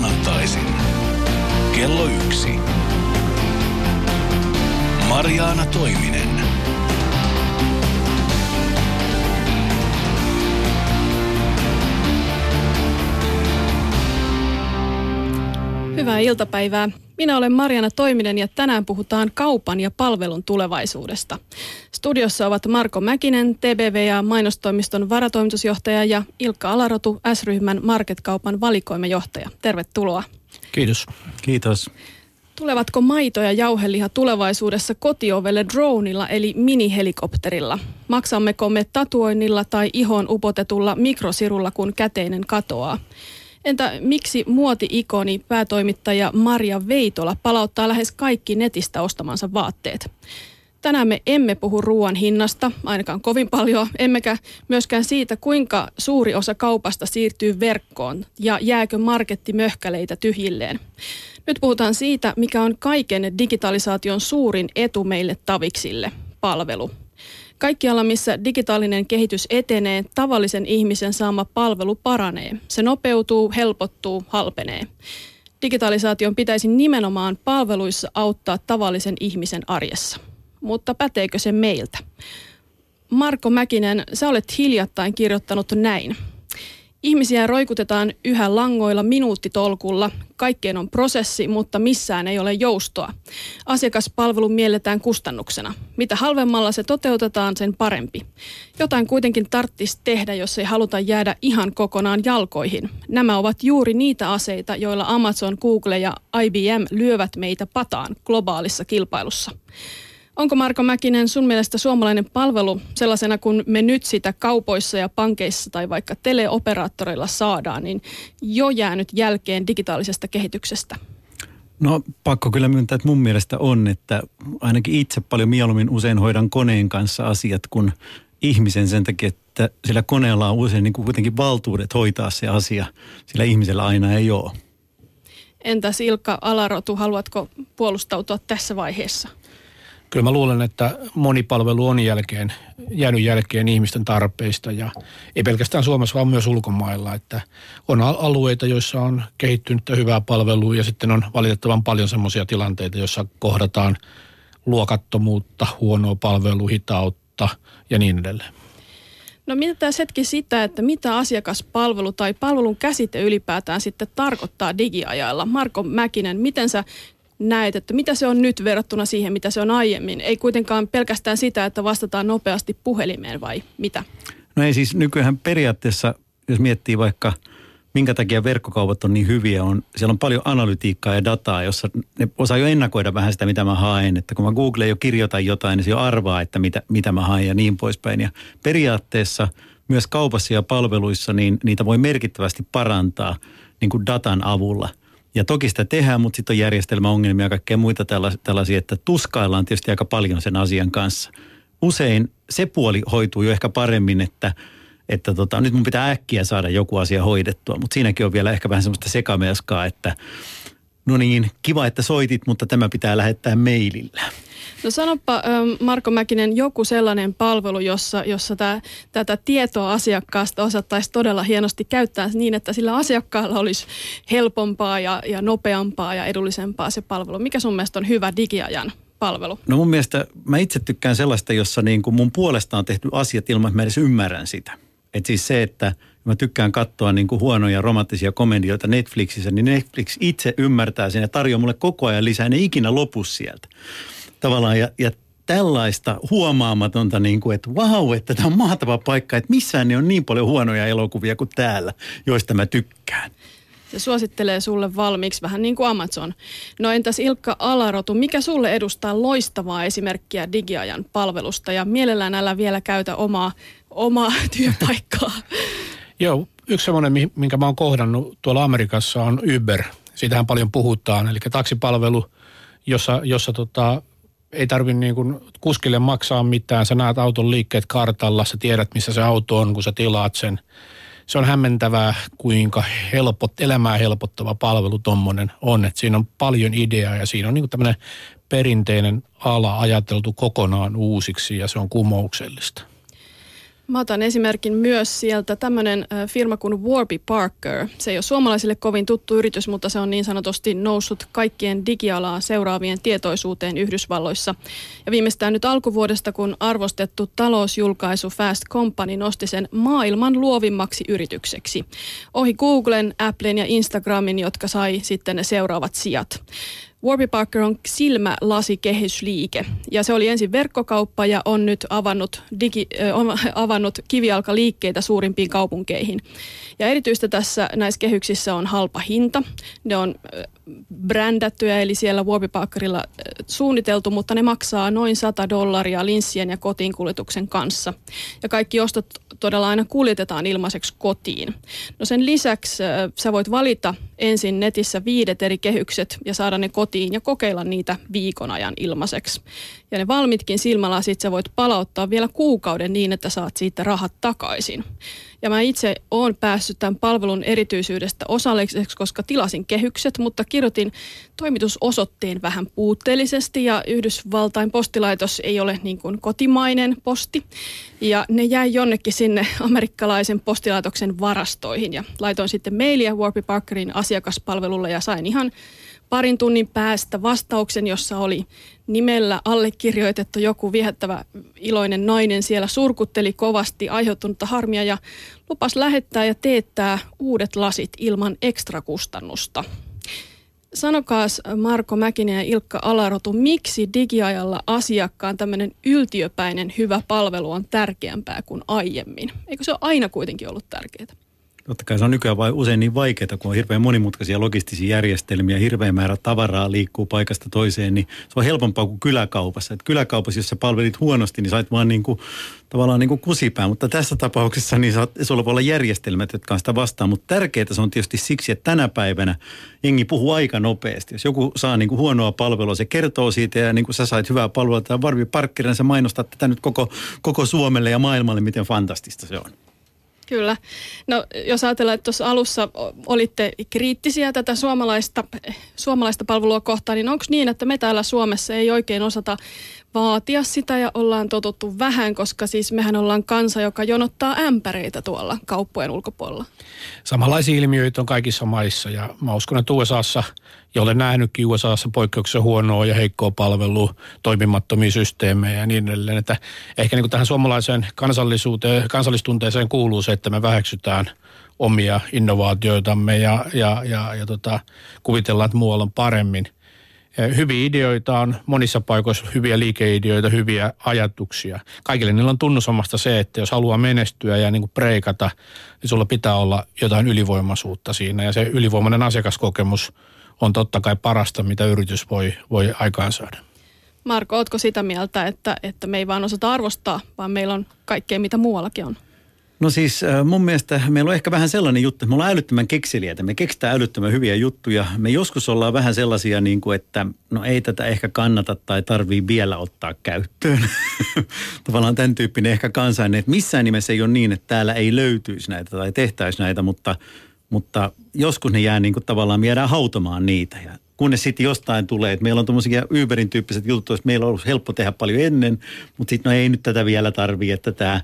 Maanantaisin. Kello yksi. Mariaana Toiminen. Hyvää iltapäivää. Minä olen Mariana Toiminen ja tänään puhutaan kaupan ja palvelun tulevaisuudesta. Studiossa ovat Marko Mäkinen, TBV ja mainostoimiston varatoimitusjohtaja ja Ilkka Alarotu, S-ryhmän marketkaupan valikoimajohtaja. Tervetuloa. Kiitos. Kiitos. Tulevatko maito ja jauheliha tulevaisuudessa kotiovelle dronilla eli minihelikopterilla? Maksammeko me tatuoinnilla tai ihon upotetulla mikrosirulla, kun käteinen katoaa? Entä miksi muoti-ikoni päätoimittaja Maria Veitola palauttaa lähes kaikki netistä ostamansa vaatteet? Tänään me emme puhu ruoan hinnasta, ainakaan kovin paljon, emmekä myöskään siitä, kuinka suuri osa kaupasta siirtyy verkkoon ja jääkö markettimöhkäleitä tyhjilleen. Nyt puhutaan siitä, mikä on kaiken digitalisaation suurin etu meille taviksille, palvelu. Kaikkialla, missä digitaalinen kehitys etenee, tavallisen ihmisen saama palvelu paranee. Se nopeutuu, helpottuu, halpenee. Digitalisaation pitäisi nimenomaan palveluissa auttaa tavallisen ihmisen arjessa. Mutta päteekö se meiltä? Marko Mäkinen, sä olet hiljattain kirjoittanut näin. Ihmisiä roikutetaan yhä langoilla minuuttitolkulla. Kaikkeen on prosessi, mutta missään ei ole joustoa. Asiakaspalvelu mielletään kustannuksena. Mitä halvemmalla se toteutetaan, sen parempi. Jotain kuitenkin tarttisi tehdä, jos ei haluta jäädä ihan kokonaan jalkoihin. Nämä ovat juuri niitä aseita, joilla Amazon, Google ja IBM lyövät meitä pataan globaalissa kilpailussa. Onko Marko Mäkinen sun mielestä suomalainen palvelu sellaisena, kun me nyt sitä kaupoissa ja pankeissa tai vaikka teleoperaattoreilla saadaan, niin jo jäänyt jälkeen digitaalisesta kehityksestä? No pakko kyllä myöntää, että mun mielestä on, että ainakin itse paljon mieluummin usein hoidan koneen kanssa asiat kuin ihmisen sen takia, että sillä koneella on usein niin kuin kuitenkin valtuudet hoitaa se asia, sillä ihmisellä aina ei ole. Entäs Ilkka Alarotu, haluatko puolustautua tässä vaiheessa? Kyllä mä luulen, että monipalvelu on jälkeen, jäänyt jälkeen ihmisten tarpeista ja ei pelkästään Suomessa, vaan myös ulkomailla. Että on alueita, joissa on kehittynyt hyvää palvelua ja sitten on valitettavan paljon sellaisia tilanteita, joissa kohdataan luokattomuutta, huonoa palvelua, hitautta ja niin edelleen. No mitä hetki sitä, että mitä asiakaspalvelu tai palvelun käsite ylipäätään sitten tarkoittaa digiajalla? Marko Mäkinen, miten sä näet, että mitä se on nyt verrattuna siihen, mitä se on aiemmin? Ei kuitenkaan pelkästään sitä, että vastataan nopeasti puhelimeen vai mitä? No ei siis nykyään periaatteessa, jos miettii vaikka minkä takia verkkokaupat on niin hyviä, on, siellä on paljon analytiikkaa ja dataa, jossa ne osaa jo ennakoida vähän sitä, mitä mä haen. Että kun mä Google jo kirjoitan jotain, niin se jo arvaa, että mitä, mitä mä haen ja niin poispäin. Ja periaatteessa myös kaupassa ja palveluissa, niin niitä voi merkittävästi parantaa niin kuin datan avulla – ja toki sitä tehdään, mutta sitten on järjestelmäongelmia ja kaikkea muita tällaisia, että tuskaillaan tietysti aika paljon sen asian kanssa. Usein se puoli hoituu jo ehkä paremmin, että, että tota, nyt mun pitää äkkiä saada joku asia hoidettua, mutta siinäkin on vielä ehkä vähän semmoista sekamelskaa, että no niin, kiva, että soitit, mutta tämä pitää lähettää mailillä. No sanoppa Marko Mäkinen joku sellainen palvelu, jossa, jossa tää, tätä tietoa asiakkaasta osattaisi todella hienosti käyttää niin, että sillä asiakkaalla olisi helpompaa ja, ja nopeampaa ja edullisempaa se palvelu. Mikä sun mielestä on hyvä digiajan palvelu? No mun mielestä mä itse tykkään sellaista, jossa niin kuin mun puolesta on tehty asiat ilman, että mä edes ymmärrän sitä. Et siis se, että mä tykkään katsoa niin kuin huonoja romanttisia komedioita Netflixissä, niin Netflix itse ymmärtää sen ja tarjoaa mulle koko ajan lisää, ne ikinä lopu sieltä tavallaan ja, ja tällaista huomaamatonta, niin kuin, että vau, että tämä on mahtava paikka, että missään ne on niin paljon huonoja elokuvia kuin täällä, joista mä tykkään. Se suosittelee sulle valmiiksi, vähän niin kuin Amazon. No entäs Ilkka Alarotu, mikä sulle edustaa loistavaa esimerkkiä digiajan palvelusta ja mielellään älä vielä käytä omaa, omaa työpaikkaa? Joo, yksi semmoinen, minkä mä oon kohdannut tuolla Amerikassa on Uber. Siitähän paljon puhutaan, eli taksipalvelu, jossa, jossa tota, ei tarvi niin kuin kuskille maksaa mitään. Sä näet auton liikkeet kartalla, sä tiedät missä se auto on, kun sä tilaat sen. Se on hämmentävää, kuinka helpot, elämää helpottava palvelu tuommoinen on. Et siinä on paljon ideaa ja siinä on niin tämmöinen perinteinen ala ajateltu kokonaan uusiksi ja se on kumouksellista. Mä otan esimerkin myös sieltä tämmöinen firma kuin Warby Parker. Se ei ole suomalaisille kovin tuttu yritys, mutta se on niin sanotusti noussut kaikkien digialaa seuraavien tietoisuuteen Yhdysvalloissa. Ja viimeistään nyt alkuvuodesta, kun arvostettu talousjulkaisu Fast Company nosti sen maailman luovimmaksi yritykseksi. Ohi Googlen, Applen ja Instagramin, jotka sai sitten ne seuraavat sijat. Warby Parker on silmälasikehysliike ja se oli ensin verkkokauppa ja on nyt avannut, digi, on avannut kivijalkaliikkeitä suurimpiin kaupunkeihin. Ja erityistä tässä näissä kehyksissä on halpa hinta. Ne on brändättyjä, eli siellä Warby Parkerilla suunniteltu, mutta ne maksaa noin 100 dollaria linssien ja kotiinkuljetuksen kanssa. Ja kaikki ostot todella aina kuljetetaan ilmaiseksi kotiin. No sen lisäksi sä voit valita ensin netissä viidet eri kehykset ja saada ne kotiin ja kokeilla niitä viikon ajan ilmaiseksi. Ja ne valmitkin silmälasit sä voit palauttaa vielä kuukauden niin, että saat siitä rahat takaisin. Ja mä itse oon päässyt tämän palvelun erityisyydestä osalliseksi, koska tilasin kehykset, mutta kirjoitin toimitusosoitteen vähän puutteellisesti ja Yhdysvaltain postilaitos ei ole niin kuin kotimainen posti. Ja ne jäi jonnekin sinne amerikkalaisen postilaitoksen varastoihin ja laitoin sitten mailia Warby Parkerin asiakaspalvelulle ja sain ihan parin tunnin päästä vastauksen, jossa oli nimellä allekirjoitettu joku viehättävä iloinen nainen siellä surkutteli kovasti aiheutunutta harmia ja lupas lähettää ja teettää uudet lasit ilman ekstrakustannusta. Sanokaas Marko Mäkinen ja Ilkka Alarotu, miksi digiajalla asiakkaan tämmöinen yltiöpäinen hyvä palvelu on tärkeämpää kuin aiemmin? Eikö se ole aina kuitenkin ollut tärkeää? Totta kai se on nykyään vai usein niin vaikeaa, kun on hirveän monimutkaisia logistisia järjestelmiä, hirveä määrä tavaraa liikkuu paikasta toiseen, niin se on helpompaa kuin kyläkaupassa. Et kyläkaupassa, jos sä palvelit huonosti, niin sait vaan niin kuin, tavallaan niin kuin kusipää, mutta tässä tapauksessa niin saat, sulla voi olla järjestelmät, jotka on sitä vastaan, mutta tärkeää se on tietysti siksi, että tänä päivänä jengi puhuu aika nopeasti. Jos joku saa niin kuin huonoa palvelua, se kertoo siitä ja niin kuin sä sait hyvää palvelua tai Varvi Parkkerina, sä mainostat tätä nyt koko, koko Suomelle ja maailmalle, miten fantastista se on. Kyllä. No jos ajatellaan, että tuossa alussa olitte kriittisiä tätä suomalaista, suomalaista palvelua kohtaan, niin onko niin, että me täällä Suomessa ei oikein osata vaatia sitä ja ollaan totuttu vähän, koska siis mehän ollaan kansa, joka jonottaa ämpäreitä tuolla kauppojen ulkopuolella. Samanlaisia ilmiöitä on kaikissa maissa ja mä uskon, että USAssa, ja olen nähnytkin USAssa poikkeuksessa huonoa ja heikkoa palvelua, toimimattomia systeemejä ja niin edelleen. Että ehkä niin kuin tähän suomalaiseen kansallisuuteen, kansallistunteeseen kuuluu se, että me väheksytään omia innovaatioitamme ja, ja, ja, ja tota, kuvitellaan, että muualla on paremmin – Hyviä ideoita on monissa paikoissa, hyviä liikeideoita, hyviä ajatuksia. Kaikille niillä on tunnusomasta se, että jos haluaa menestyä ja niin kuin preikata, niin sulla pitää olla jotain ylivoimaisuutta siinä. Ja se ylivoimainen asiakaskokemus on totta kai parasta, mitä yritys voi, voi aikaansaada. Marko, ootko sitä mieltä, että, että me ei vaan osata arvostaa, vaan meillä on kaikkea, mitä muuallakin on? No siis äh, mun mielestä meillä on ehkä vähän sellainen juttu, että me ollaan älyttömän kekseliäitä. Me keksitään älyttömän hyviä juttuja. Me joskus ollaan vähän sellaisia, niin kuin, että no ei tätä ehkä kannata tai tarvii vielä ottaa käyttöön. Tavallaan tämän tyyppinen ehkä kansainen, että missään nimessä ei ole niin, että täällä ei löytyisi näitä tai tehtäisi näitä, mutta, mutta joskus ne jää niin kuin tavallaan, me jäädään hautamaan niitä. Ja kunnes sitten jostain tulee, että meillä on tuommoisia Uberin tyyppiset jutut, että meillä on ollut helppo tehdä paljon ennen, mutta sitten no ei nyt tätä vielä tarvii, että tämä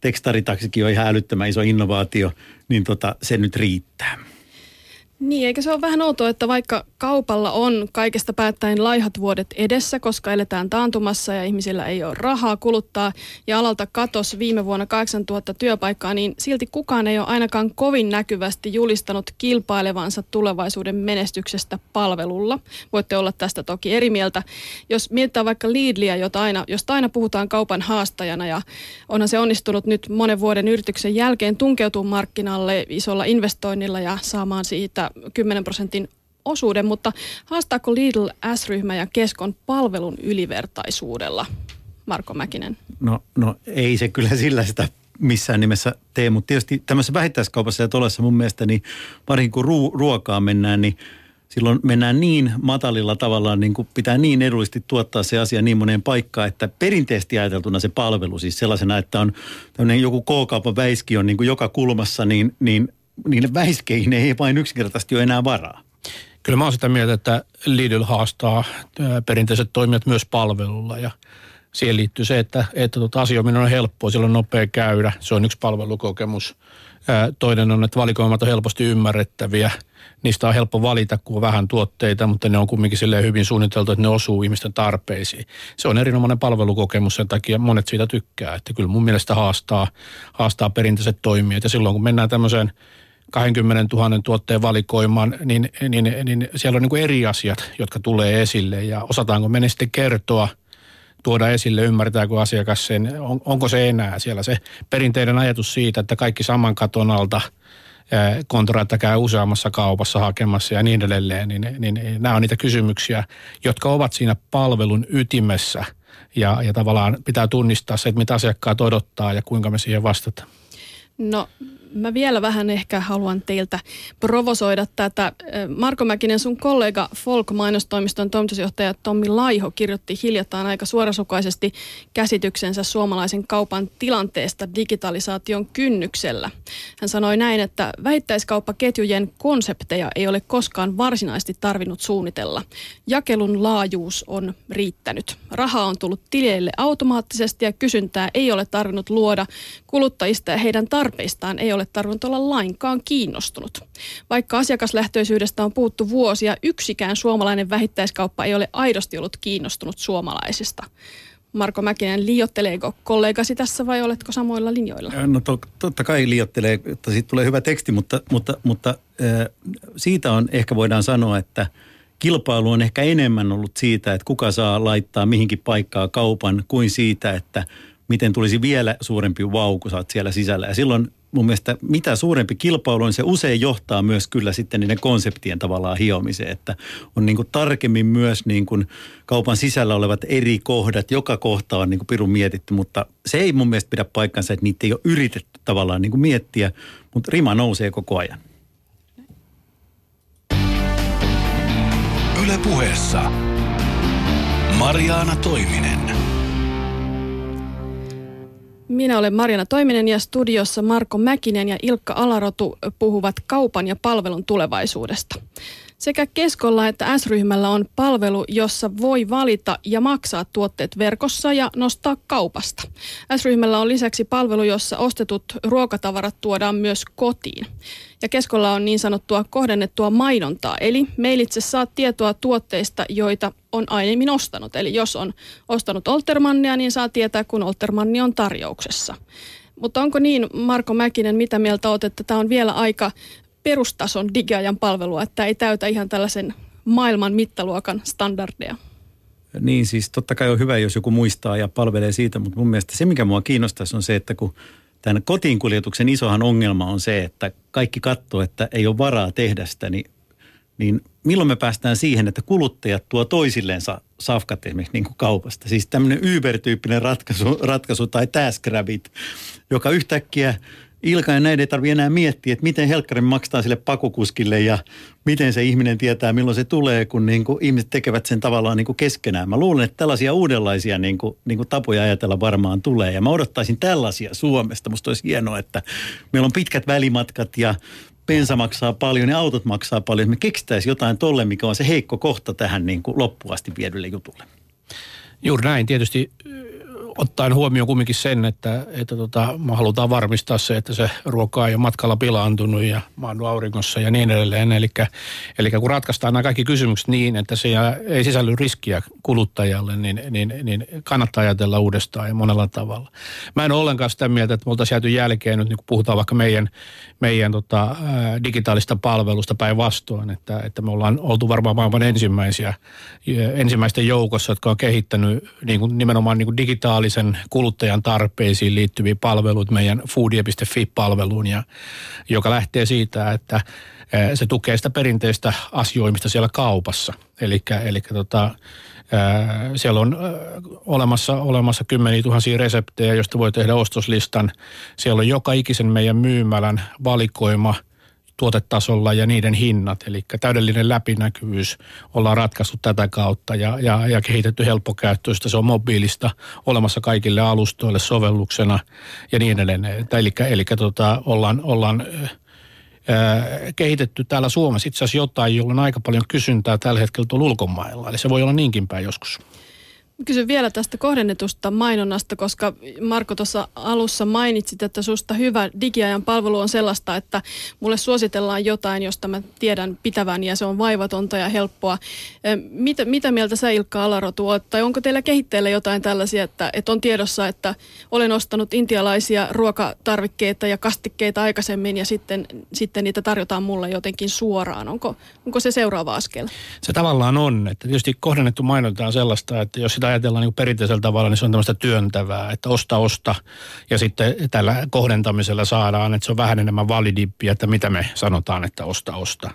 tekstaritaksikin on ihan älyttömän iso innovaatio, niin tota, se nyt riittää. Niin, eikä se ole vähän outoa, että vaikka kaupalla on kaikesta päättäen laihat vuodet edessä, koska eletään taantumassa ja ihmisillä ei ole rahaa kuluttaa ja alalta katos viime vuonna 8000 työpaikkaa, niin silti kukaan ei ole ainakaan kovin näkyvästi julistanut kilpailevansa tulevaisuuden menestyksestä palvelulla. Voitte olla tästä toki eri mieltä. Jos mietitään vaikka Lidliä, jota aina, josta aina puhutaan kaupan haastajana ja onhan se onnistunut nyt monen vuoden yrityksen jälkeen tunkeutua markkinalle isolla investoinnilla ja saamaan siitä 10 prosentin osuuden, mutta haastaako Lidl S-ryhmä ja Keskon palvelun ylivertaisuudella? Marko Mäkinen. No, no ei se kyllä sillä sitä missään nimessä tee, mutta tietysti tämmöisessä vähittäiskaupassa ja tuollaisessa mun mielestä, niin varsinkin kun ruu, ruokaa mennään, niin silloin mennään niin matalilla tavalla, niin kuin pitää niin edullisesti tuottaa se asia niin moneen paikkaan, että perinteisesti ajateltuna se palvelu, siis sellaisena, että on tämmöinen joku K-kaupan väiski on niin kuin joka kulmassa, niin, niin niille väiskeihin ei vain yksinkertaisesti ole enää varaa. Kyllä mä oon sitä mieltä, että Lidl haastaa perinteiset toimijat myös palvelulla ja Siihen liittyy se, että, että tuota, asioiminen on helppoa, sillä on nopea käydä. Se on yksi palvelukokemus. Toinen on, että valikoimat on helposti ymmärrettäviä. Niistä on helppo valita, kun on vähän tuotteita, mutta ne on kumminkin hyvin suunniteltu, että ne osuu ihmisten tarpeisiin. Se on erinomainen palvelukokemus, sen takia monet siitä tykkää. Että kyllä mun mielestä haastaa, haastaa perinteiset toimijat. Ja silloin kun mennään tämmöiseen 20 000 tuotteen valikoimaan, niin, niin, niin siellä on niin kuin eri asiat, jotka tulee esille. Ja osataanko me sitten kertoa – tuoda esille, ymmärtääkö asiakas sen, on, onko se enää siellä se perinteinen ajatus siitä, että kaikki saman katon alta kontra, että käy useammassa kaupassa hakemassa ja niin edelleen, niin, niin, niin nämä on niitä kysymyksiä, jotka ovat siinä palvelun ytimessä ja, ja tavallaan pitää tunnistaa se, että mitä asiakkaat odottaa ja kuinka me siihen vastataan. No mä vielä vähän ehkä haluan teiltä provosoida tätä. Marko Mäkinen, sun kollega Folk-mainostoimiston toimitusjohtaja Tommi Laiho kirjoitti hiljattain aika suorasukaisesti käsityksensä suomalaisen kaupan tilanteesta digitalisaation kynnyksellä. Hän sanoi näin, että vähittäiskauppaketjujen konsepteja ei ole koskaan varsinaisesti tarvinnut suunnitella. Jakelun laajuus on riittänyt. Raha on tullut tileille automaattisesti ja kysyntää ei ole tarvinnut luoda. Kuluttajista ja heidän tarpeistaan ei ole tarvinnut olla lainkaan kiinnostunut. Vaikka asiakaslähtöisyydestä on puuttu vuosia, yksikään suomalainen vähittäiskauppa ei ole aidosti ollut kiinnostunut suomalaisista. Marko Mäkinen, liiotteleeko kollegasi tässä vai oletko samoilla linjoilla? No to, totta kai liiottelee, että siitä tulee hyvä teksti, mutta, mutta, mutta siitä on ehkä voidaan sanoa, että kilpailu on ehkä enemmän ollut siitä, että kuka saa laittaa mihinkin paikkaa kaupan kuin siitä, että miten tulisi vielä suurempi vau, kun saat siellä sisällä. Ja silloin mun mielestä mitä suurempi kilpailu on, se usein johtaa myös kyllä sitten niiden konseptien tavallaan hiomiseen, että on niin tarkemmin myös niin kuin kaupan sisällä olevat eri kohdat, joka kohta on niin kuin pirun mietitty, mutta se ei mun mielestä pidä paikkansa, että niitä ei ole yritetty tavallaan niin kuin miettiä, mutta rima nousee koko ajan. Yle puheessa Mariana Toiminen. Minä olen Marjana Toiminen ja studiossa Marko Mäkinen ja Ilkka Alarotu puhuvat kaupan ja palvelun tulevaisuudesta. Sekä Keskolla että S-ryhmällä on palvelu, jossa voi valita ja maksaa tuotteet verkossa ja nostaa kaupasta. S-ryhmällä on lisäksi palvelu, jossa ostetut ruokatavarat tuodaan myös kotiin. Ja Keskolla on niin sanottua kohdennettua mainontaa, eli mailitse saat tietoa tuotteista, joita on aiemmin ostanut. Eli jos on ostanut Oltermannia, niin saa tietää, kun Oltermanni on tarjouksessa. Mutta onko niin, Marko Mäkinen, mitä mieltä olet, että tämä on vielä aika perustason digiajan palvelua, että ei täytä ihan tällaisen maailman mittaluokan standardeja. Niin siis totta kai on hyvä, jos joku muistaa ja palvelee siitä, mutta mun mielestä se, mikä mua kiinnostaisi on se, että kun tämän kotiinkuljetuksen isohan ongelma on se, että kaikki katsoo, että ei ole varaa tehdä sitä, niin, niin milloin me päästään siihen, että kuluttajat tuo toisilleensa safkat esimerkiksi niin kuin kaupasta. Siis tämmöinen Uber-tyyppinen ratkaisu, ratkaisu tai TaskRabbit, joka yhtäkkiä Ilka ja näin ei tarvitse enää miettiä, että miten helkkarin maksaa sille pakokuskille ja miten se ihminen tietää, milloin se tulee, kun niin kuin ihmiset tekevät sen tavallaan niin kuin keskenään. Mä luulen, että tällaisia uudenlaisia niin kuin, niin kuin tapoja ajatella varmaan tulee ja mä odottaisin tällaisia Suomesta. Musta olisi hienoa, että meillä on pitkät välimatkat ja bensa maksaa paljon ja autot maksaa paljon. Me keksittäisiin jotain tolle, mikä on se heikko kohta tähän niin kuin loppuasti viedylle jutulle. Juuri näin. Tietysti ottaen huomioon kumminkin sen, että, että tota, me halutaan varmistaa se, että se ruoka ei ole matkalla pilaantunut ja maannut auringossa ja niin edelleen. Eli, eli kun ratkaistaan nämä kaikki kysymykset niin, että se ei sisälly riskiä kuluttajalle, niin, niin, niin kannattaa ajatella uudestaan ja monella tavalla. Mä en ole ollenkaan sitä mieltä, että me oltaisiin jääty jälkeen nyt, niin kun puhutaan vaikka meidän, meidän tota, digitaalista palvelusta päinvastoin, että, että me ollaan oltu varmaan maailman ensimmäisiä, ensimmäisten joukossa, jotka on kehittänyt niin kuin, nimenomaan niin kuin digitaalisen kuluttajan tarpeisiin liittyviä palveluita meidän foodie.fi-palveluun, ja, joka lähtee siitä, että se tukee sitä perinteistä asioimista siellä kaupassa. Eli, eli tota, siellä on olemassa, olemassa kymmeniä tuhansia reseptejä, joista voi tehdä ostoslistan. Siellä on joka ikisen meidän myymälän valikoima – tuotetasolla ja niiden hinnat. Eli täydellinen läpinäkyvyys ollaan ratkaistu tätä kautta ja, ja, ja kehitetty helppokäyttöistä. Se on mobiilista olemassa kaikille alustoille sovelluksena ja niin edelleen. Eli, eli tota, ollaan, ollaan kehitetty täällä Suomessa itse asiassa jotain, jolla on aika paljon kysyntää tällä hetkellä tuolla ulkomailla. Eli se voi olla niinkin päin joskus. Kysyn vielä tästä kohdennetusta mainonnasta, koska Marko tuossa alussa mainitsit, että susta hyvä digiajan palvelu on sellaista, että mulle suositellaan jotain, josta mä tiedän pitävän ja se on vaivatonta ja helppoa. Mitä, mitä mieltä sä Ilkka Alarotu oot? Tai onko teillä kehitteillä jotain tällaisia, että, että on tiedossa, että olen ostanut intialaisia ruokatarvikkeita ja kastikkeita aikaisemmin ja sitten, sitten niitä tarjotaan mulle jotenkin suoraan. Onko, onko se seuraava askel? Se tavallaan on, että tietysti kohdennettu mainonta on sellaista, että jos sitä ajatellaan niin perinteisellä tavalla, niin se on tämmöistä työntävää, että osta, osta ja sitten tällä kohdentamisella saadaan, että se on vähän enemmän validippiä, että mitä me sanotaan, että osta, osta.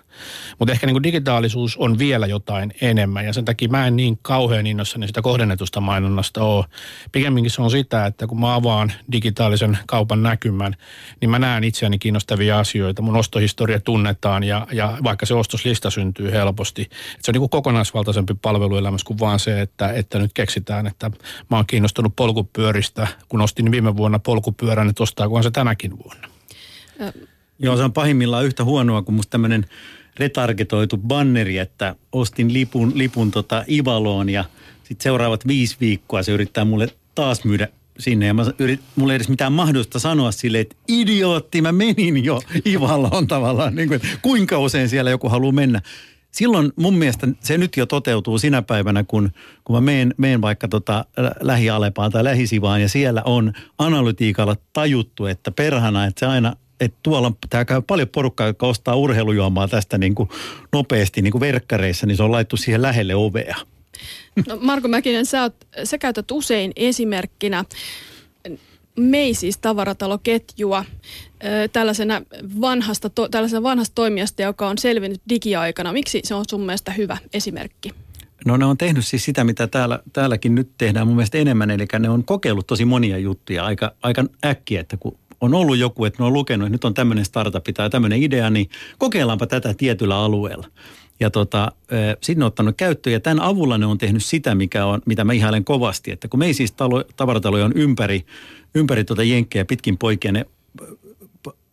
Mutta ehkä niin digitaalisuus on vielä jotain enemmän ja sen takia mä en niin kauhean innossani sitä kohdennetusta mainonnasta ole. Pikemminkin se on sitä, että kun mä avaan digitaalisen kaupan näkymän, niin mä näen itseäni kiinnostavia asioita. Mun ostohistoria tunnetaan ja, ja vaikka se ostoslista syntyy helposti. Et se on niin kokonaisvaltaisempi palveluelämässä kuin vaan se, että, että nyt keksitään, että mä oon kiinnostunut polkupyöristä. Kun ostin viime vuonna polkupyörän, että ostaakohan se tänäkin vuonna. Joo, se on pahimmillaan yhtä huonoa kuin musta tämmöinen retargetoitu banneri, että ostin lipun, lipun tota Ivaloon ja sitten seuraavat viisi viikkoa se yrittää mulle taas myydä sinne. Ja mä yrit, mulla ei edes mitään mahdollista sanoa sille, että idiootti, mä menin jo Ivaloon tavallaan. Niin kuin, kuinka usein siellä joku haluaa mennä silloin mun mielestä se nyt jo toteutuu sinä päivänä, kun, kun mä meen, meen vaikka tota lähialepaan tai lähisivaan ja siellä on analytiikalla tajuttu, että perhana, että se aina että tuolla tämä käy paljon porukkaa, jotka ostaa urheilujuomaa tästä niin kuin nopeasti niin kuin verkkareissa, niin se on laittu siihen lähelle ovea. No Marko Mäkinen, sä, oot, sä käytät usein esimerkkinä Macy's tavarataloketjua tällaisena vanhasta, to, tällaisena vanhasta toimijasta, joka on selvinnyt digiaikana. Miksi se on sun mielestä hyvä esimerkki? No ne on tehnyt siis sitä, mitä täällä, täälläkin nyt tehdään mun mielestä enemmän, eli ne on kokeillut tosi monia juttuja aika, aika äkkiä, että kun on ollut joku, että ne on lukenut, että nyt on tämmöinen startup tai tämmöinen idea, niin kokeillaanpa tätä tietyllä alueella. Ja tota, sitten on ottanut käyttöön ja tämän avulla ne on tehnyt sitä, mikä on, mitä mä ihailen kovasti. Että kun me ei siis talo, tavarataloja on ympäri, ympäri tuota jenkkejä pitkin poikia, ne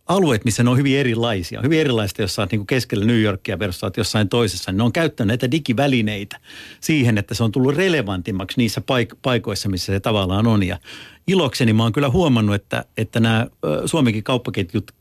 alueet, missä ne on hyvin erilaisia. Hyvin erilaista, jos saat niin keskellä New Yorkia versus jossain toisessa. Niin ne on käyttänyt näitä digivälineitä siihen, että se on tullut relevantimmaksi niissä paik- paikoissa, missä se tavallaan on. Ja ilokseni mä oon kyllä huomannut, että, että nämä Suomenkin kauppaketjut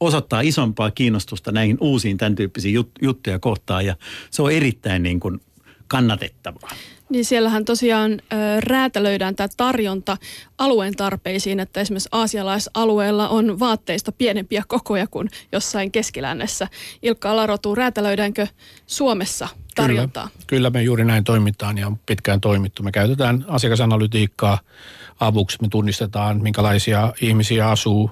osoittaa isompaa kiinnostusta näihin uusiin tämän tyyppisiin jut- juttuja kohtaan ja se on erittäin niin kuin kannatettavaa. Niin siellähän tosiaan ö, räätälöidään tämä tarjonta alueen tarpeisiin, että esimerkiksi aasialaisalueella on vaatteista pienempiä kokoja kuin jossain keskilännessä. Ilkka Alarotu, räätälöidäänkö Suomessa tarjontaa? Kyllä, kyllä me juuri näin toimitaan ja on pitkään toimittu. Me käytetään asiakasanalytiikkaa avuksi, me tunnistetaan minkälaisia ihmisiä asuu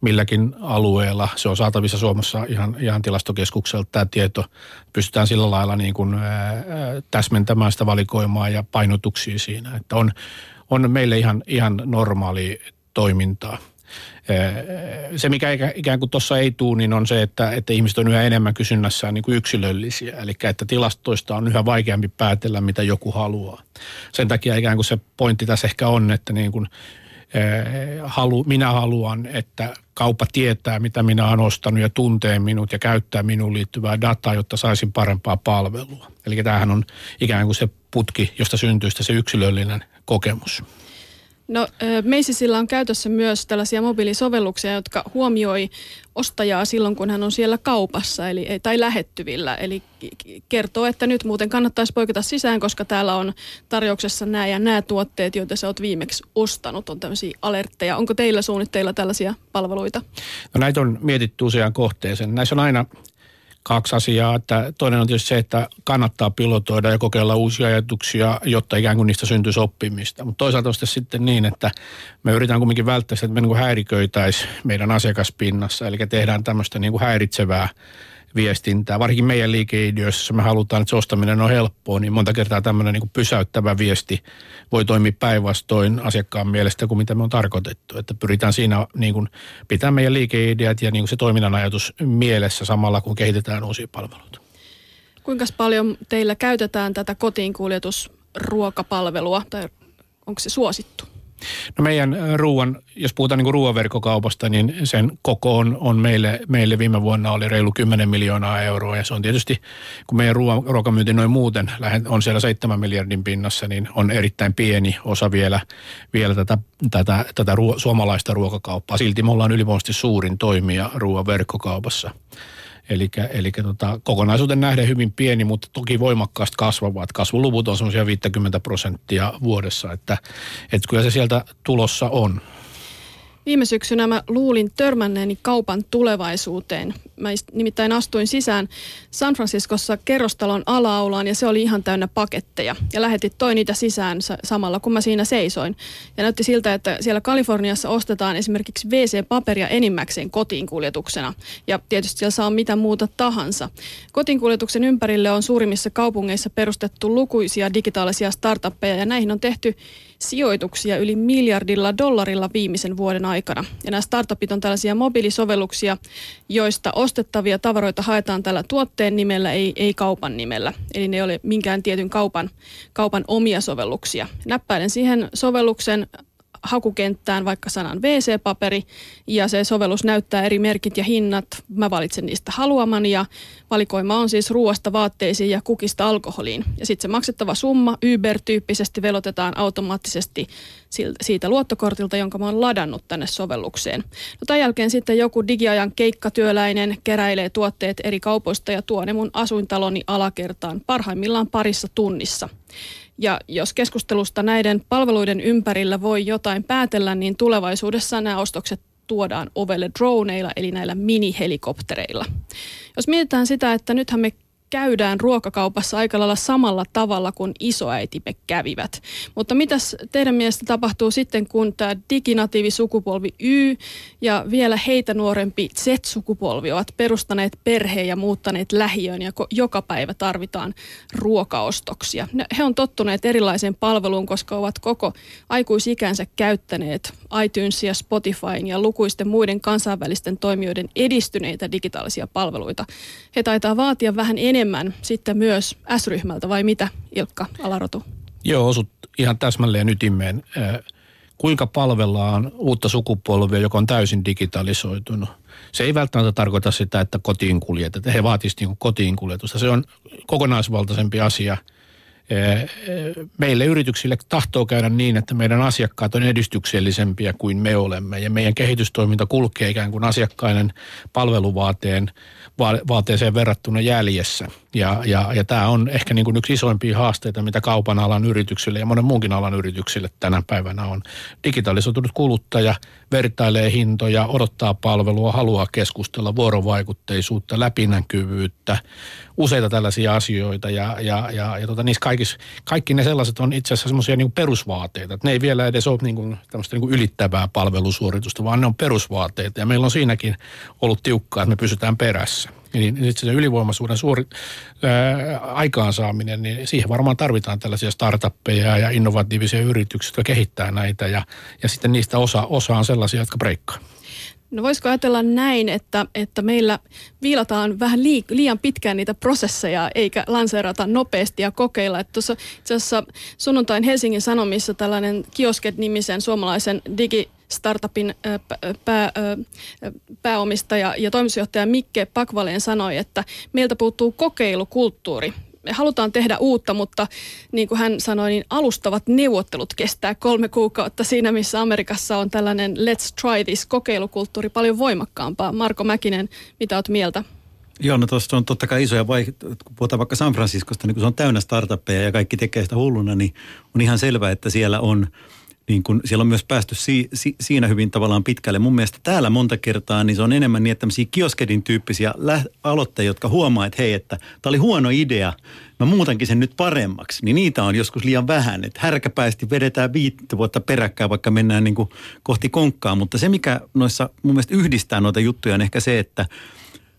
milläkin alueella. Se on saatavissa Suomessa ihan, ihan tilastokeskukselta tämä tieto. Pystytään sillä lailla niin kuin, ää, täsmentämään sitä valikoimaa ja painotuksia siinä. Että on, on meille ihan, ihan normaali toimintaa. Se, mikä ikään kuin tuossa ei tule, niin on se, että, että ihmiset on yhä enemmän kysynnässään niin kuin yksilöllisiä. Eli että tilastoista on yhä vaikeampi päätellä, mitä joku haluaa. Sen takia ikään kuin se pointti tässä ehkä on, että niin kuin halu, minä haluan, että kauppa tietää, mitä minä olen ostanut ja tuntee minut ja käyttää minuun liittyvää dataa, jotta saisin parempaa palvelua. Eli tämähän on ikään kuin se putki, josta syntyy se yksilöllinen kokemus. No Meisisillä on käytössä myös tällaisia mobiilisovelluksia, jotka huomioi ostajaa silloin, kun hän on siellä kaupassa eli, tai lähettyvillä. Eli kertoo, että nyt muuten kannattaisi poiketa sisään, koska täällä on tarjouksessa nämä ja nämä tuotteet, joita sä oot viimeksi ostanut. On tämmöisiä alertteja. Onko teillä suunnitteilla tällaisia palveluita? No näitä on mietitty useaan kohteeseen. Näissä on aina kaksi asiaa. Että toinen on tietysti se, että kannattaa pilotoida ja kokeilla uusia ajatuksia, jotta ikään kuin niistä syntyisi oppimista. Mutta toisaalta on sitten niin, että me yritetään kuitenkin välttää sitä, että me niin häiriköitäisiin meidän asiakaspinnassa. Eli tehdään tämmöistä niin kuin häiritsevää viestintää. Varsinkin meidän liikeideoissa, jos me halutaan, että se ostaminen on helppoa, niin monta kertaa tämmöinen niin pysäyttävä viesti voi toimia päinvastoin asiakkaan mielestä kuin mitä me on tarkoitettu. Että pyritään siinä niin kuin pitää meidän liikeideat ja niin kuin se toiminnan ajatus mielessä samalla, kun kehitetään uusia palveluita. Kuinka paljon teillä käytetään tätä kotiin kuljetusruokapalvelua tai onko se suosittu? No meidän ruoan, jos puhutaan niin ruoaverkkokaupasta, niin sen koko on, on meille, meille viime vuonna oli reilu 10 miljoonaa euroa. Ja se on tietysti, kun meidän ruoan, ruokamyynti noin muuten on siellä 7 miljardin pinnassa, niin on erittäin pieni osa vielä, vielä tätä, tätä, tätä ruo, suomalaista ruokakauppaa. Silti me ollaan ylivoimaisesti suurin toimija ruoaverkkokaupassa. Eli, eli tota, kokonaisuuden nähden hyvin pieni, mutta toki voimakkaasti kasvavat. Kasvuluvut on semmoisia 50 prosenttia vuodessa, että, että kyllä se sieltä tulossa on. Viime syksynä mä luulin törmänneeni kaupan tulevaisuuteen. Mä nimittäin astuin sisään San Franciscossa kerrostalon alaaulaan ja se oli ihan täynnä paketteja. Ja lähetit toi niitä sisään samalla kun mä siinä seisoin. Ja näytti siltä, että siellä Kaliforniassa ostetaan esimerkiksi WC-paperia enimmäkseen kotiin kuljetuksena. Ja tietysti siellä saa mitä muuta tahansa. Kotiinkuljetuksen ympärille on suurimmissa kaupungeissa perustettu lukuisia digitaalisia startuppeja ja näihin on tehty sijoituksia yli miljardilla dollarilla viimeisen vuoden aikana. Ja nämä startupit on tällaisia mobiilisovelluksia, joista ostettavia tavaroita haetaan tällä tuotteen nimellä, ei, ei kaupan nimellä. Eli ne ei ole minkään tietyn kaupan, kaupan omia sovelluksia. Näppäilen siihen sovelluksen hakukenttään vaikka sanan WC-paperi ja se sovellus näyttää eri merkit ja hinnat. Mä valitsen niistä haluamani ja valikoima on siis ruoasta vaatteisiin ja kukista alkoholiin. Ja sitten se maksettava summa Uber-tyyppisesti velotetaan automaattisesti siitä luottokortilta, jonka mä oon ladannut tänne sovellukseen. No tämän jälkeen sitten joku digiajan keikkatyöläinen keräilee tuotteet eri kaupoista ja tuo ne mun asuintaloni alakertaan parhaimmillaan parissa tunnissa. Ja jos keskustelusta näiden palveluiden ympärillä voi jotain päätellä, niin tulevaisuudessa nämä ostokset tuodaan ovelle droneilla, eli näillä minihelikoptereilla. Jos mietitään sitä, että nythän me käydään ruokakaupassa aika lailla samalla tavalla kuin isoäitimme kävivät. Mutta mitäs teidän mielestä tapahtuu sitten, kun tämä diginatiivi sukupolvi Y ja vielä heitä nuorempi Z-sukupolvi ovat perustaneet perheen ja muuttaneet lähiöön ja joka päivä tarvitaan ruokaostoksia. He on tottuneet erilaiseen palveluun, koska ovat koko aikuisikänsä käyttäneet iTunesia, Spotifyn ja lukuisten muiden kansainvälisten toimijoiden edistyneitä digitaalisia palveluita. He taitaa vaatia vähän enemmän enemmän sitten myös S-ryhmältä vai mitä Ilkka Alarotu? Joo, osut ihan täsmälleen ytimeen. Kuinka palvellaan uutta sukupolvia, joka on täysin digitalisoitunut? Se ei välttämättä tarkoita sitä, että kotiin kuljetetaan. He vaatisivat niin kotiin kuljetusta. Se on kokonaisvaltaisempi asia – meille yrityksille tahtoo käydä niin, että meidän asiakkaat on edistyksellisempiä kuin me olemme ja meidän kehitystoiminta kulkee ikään kuin asiakkaiden palveluvaateen vaateeseen verrattuna jäljessä. Ja, ja, ja tämä on ehkä niin kuin yksi isoimpia haasteita, mitä kaupan alan yrityksille ja monen muunkin alan yrityksille tänä päivänä on. Digitalisoitunut kuluttaja vertailee hintoja, odottaa palvelua, haluaa keskustella, vuorovaikutteisuutta, läpinäkyvyyttä, useita tällaisia asioita ja, ja, ja, ja tota, niissä kaikissa, kaikki ne sellaiset on itse asiassa semmoisia niin perusvaateita. Että ne ei vielä edes ole niin kuin, tämmöistä niin kuin ylittävää palvelusuoritusta, vaan ne on perusvaateita ja meillä on siinäkin ollut tiukkaa, että me pysytään perässä. Niin, sitten se ylivoimaisuuden suori, ää, aikaansaaminen, niin siihen varmaan tarvitaan tällaisia startuppeja ja innovatiivisia yrityksiä, jotka kehittää näitä ja, ja sitten niistä osa, osa on sellaisia, jotka breikkaa. No voisiko ajatella näin, että, että meillä viilataan vähän liian pitkään niitä prosesseja eikä lanseerata nopeasti ja kokeilla. Että tuossa itse asiassa sunnuntain Helsingin Sanomissa tällainen Kiosket-nimisen suomalaisen digi startupin pää, pääomistaja ja toimitusjohtaja Mikke Pakvaleen sanoi, että meiltä puuttuu kokeilukulttuuri me halutaan tehdä uutta, mutta niin kuin hän sanoi, niin alustavat neuvottelut kestää kolme kuukautta siinä, missä Amerikassa on tällainen let's try this kokeilukulttuuri paljon voimakkaampaa. Marko Mäkinen, mitä olet mieltä? Joo, no tuossa on totta kai isoja vaihtoehtoja. Kun puhutaan vaikka San Franciscosta, niin kun se on täynnä startuppeja ja kaikki tekee sitä hulluna, niin on ihan selvää, että siellä on – niin kun siellä on myös päästy si, si, siinä hyvin tavallaan pitkälle. Mun mielestä täällä monta kertaa niin se on enemmän niin, että kioskedin tyyppisiä lä- jotka huomaa, että hei, että tämä oli huono idea, mä muutankin sen nyt paremmaksi. Niin niitä on joskus liian vähän, että härkäpäisesti vedetään viittä vuotta peräkkäin, vaikka mennään niin kuin kohti konkkaa. Mutta se, mikä noissa mun mielestä yhdistää noita juttuja on ehkä se, että –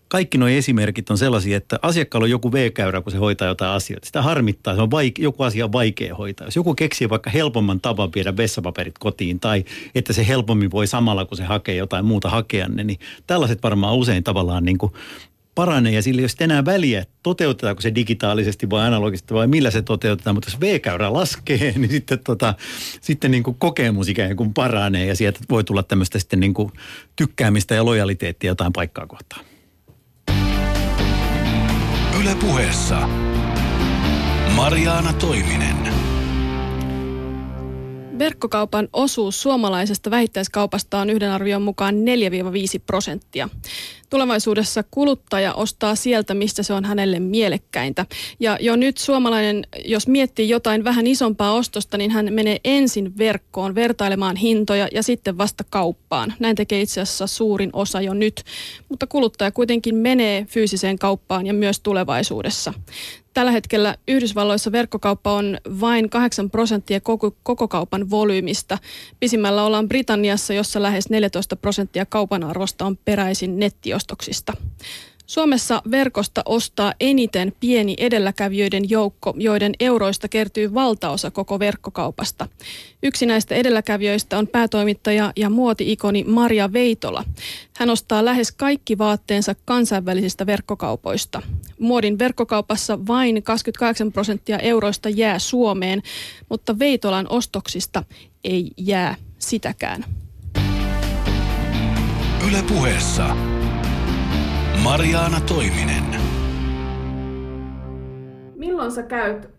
kaikki nuo esimerkit on sellaisia, että asiakkaalla on joku V-käyrä, kun se hoitaa jotain asioita. Sitä harmittaa, se on vaike- joku asia on vaikea hoitaa. Jos joku keksii vaikka helpomman tavan viedä vessapaperit kotiin tai että se helpommin voi samalla, kun se hakee jotain muuta hakea niin tällaiset varmaan usein tavallaan niin kuin paranee ja sillä ei ole enää väliä, toteutetaanko se digitaalisesti vai analogisesti vai millä se toteutetaan, mutta jos V-käyrä laskee, niin sitten, tota, sitten niin kuin kokemus ikään kuin paranee ja sieltä voi tulla tämmöistä sitten niin kuin tykkäämistä ja lojaliteettia jotain paikkaa kohtaan. Yle puheessa Mariaana Toiminen. Verkkokaupan osuus suomalaisesta vähittäiskaupasta on yhden arvion mukaan 4-5 prosenttia. Tulevaisuudessa kuluttaja ostaa sieltä, mistä se on hänelle mielekkäintä. Ja jo nyt suomalainen, jos miettii jotain vähän isompaa ostosta, niin hän menee ensin verkkoon vertailemaan hintoja ja sitten vasta kauppaan. Näin tekee itse asiassa suurin osa jo nyt. Mutta kuluttaja kuitenkin menee fyysiseen kauppaan ja myös tulevaisuudessa. Tällä hetkellä Yhdysvalloissa verkkokauppa on vain 8 prosenttia koko, koko kaupan volyymista. Pisimmällä ollaan Britanniassa, jossa lähes 14 prosenttia kaupan arvosta on peräisin nettiostoksista. Suomessa verkosta ostaa eniten pieni edelläkävijöiden joukko, joiden euroista kertyy valtaosa koko verkkokaupasta. Yksi näistä edelläkävijöistä on päätoimittaja ja muoti-ikoni Maria Veitola. Hän ostaa lähes kaikki vaatteensa kansainvälisistä verkkokaupoista. Muodin verkkokaupassa vain 28 prosenttia euroista jää Suomeen, mutta Veitolan ostoksista ei jää sitäkään. Yle puheessa Mariaana Toiminen. Milloin sä käyt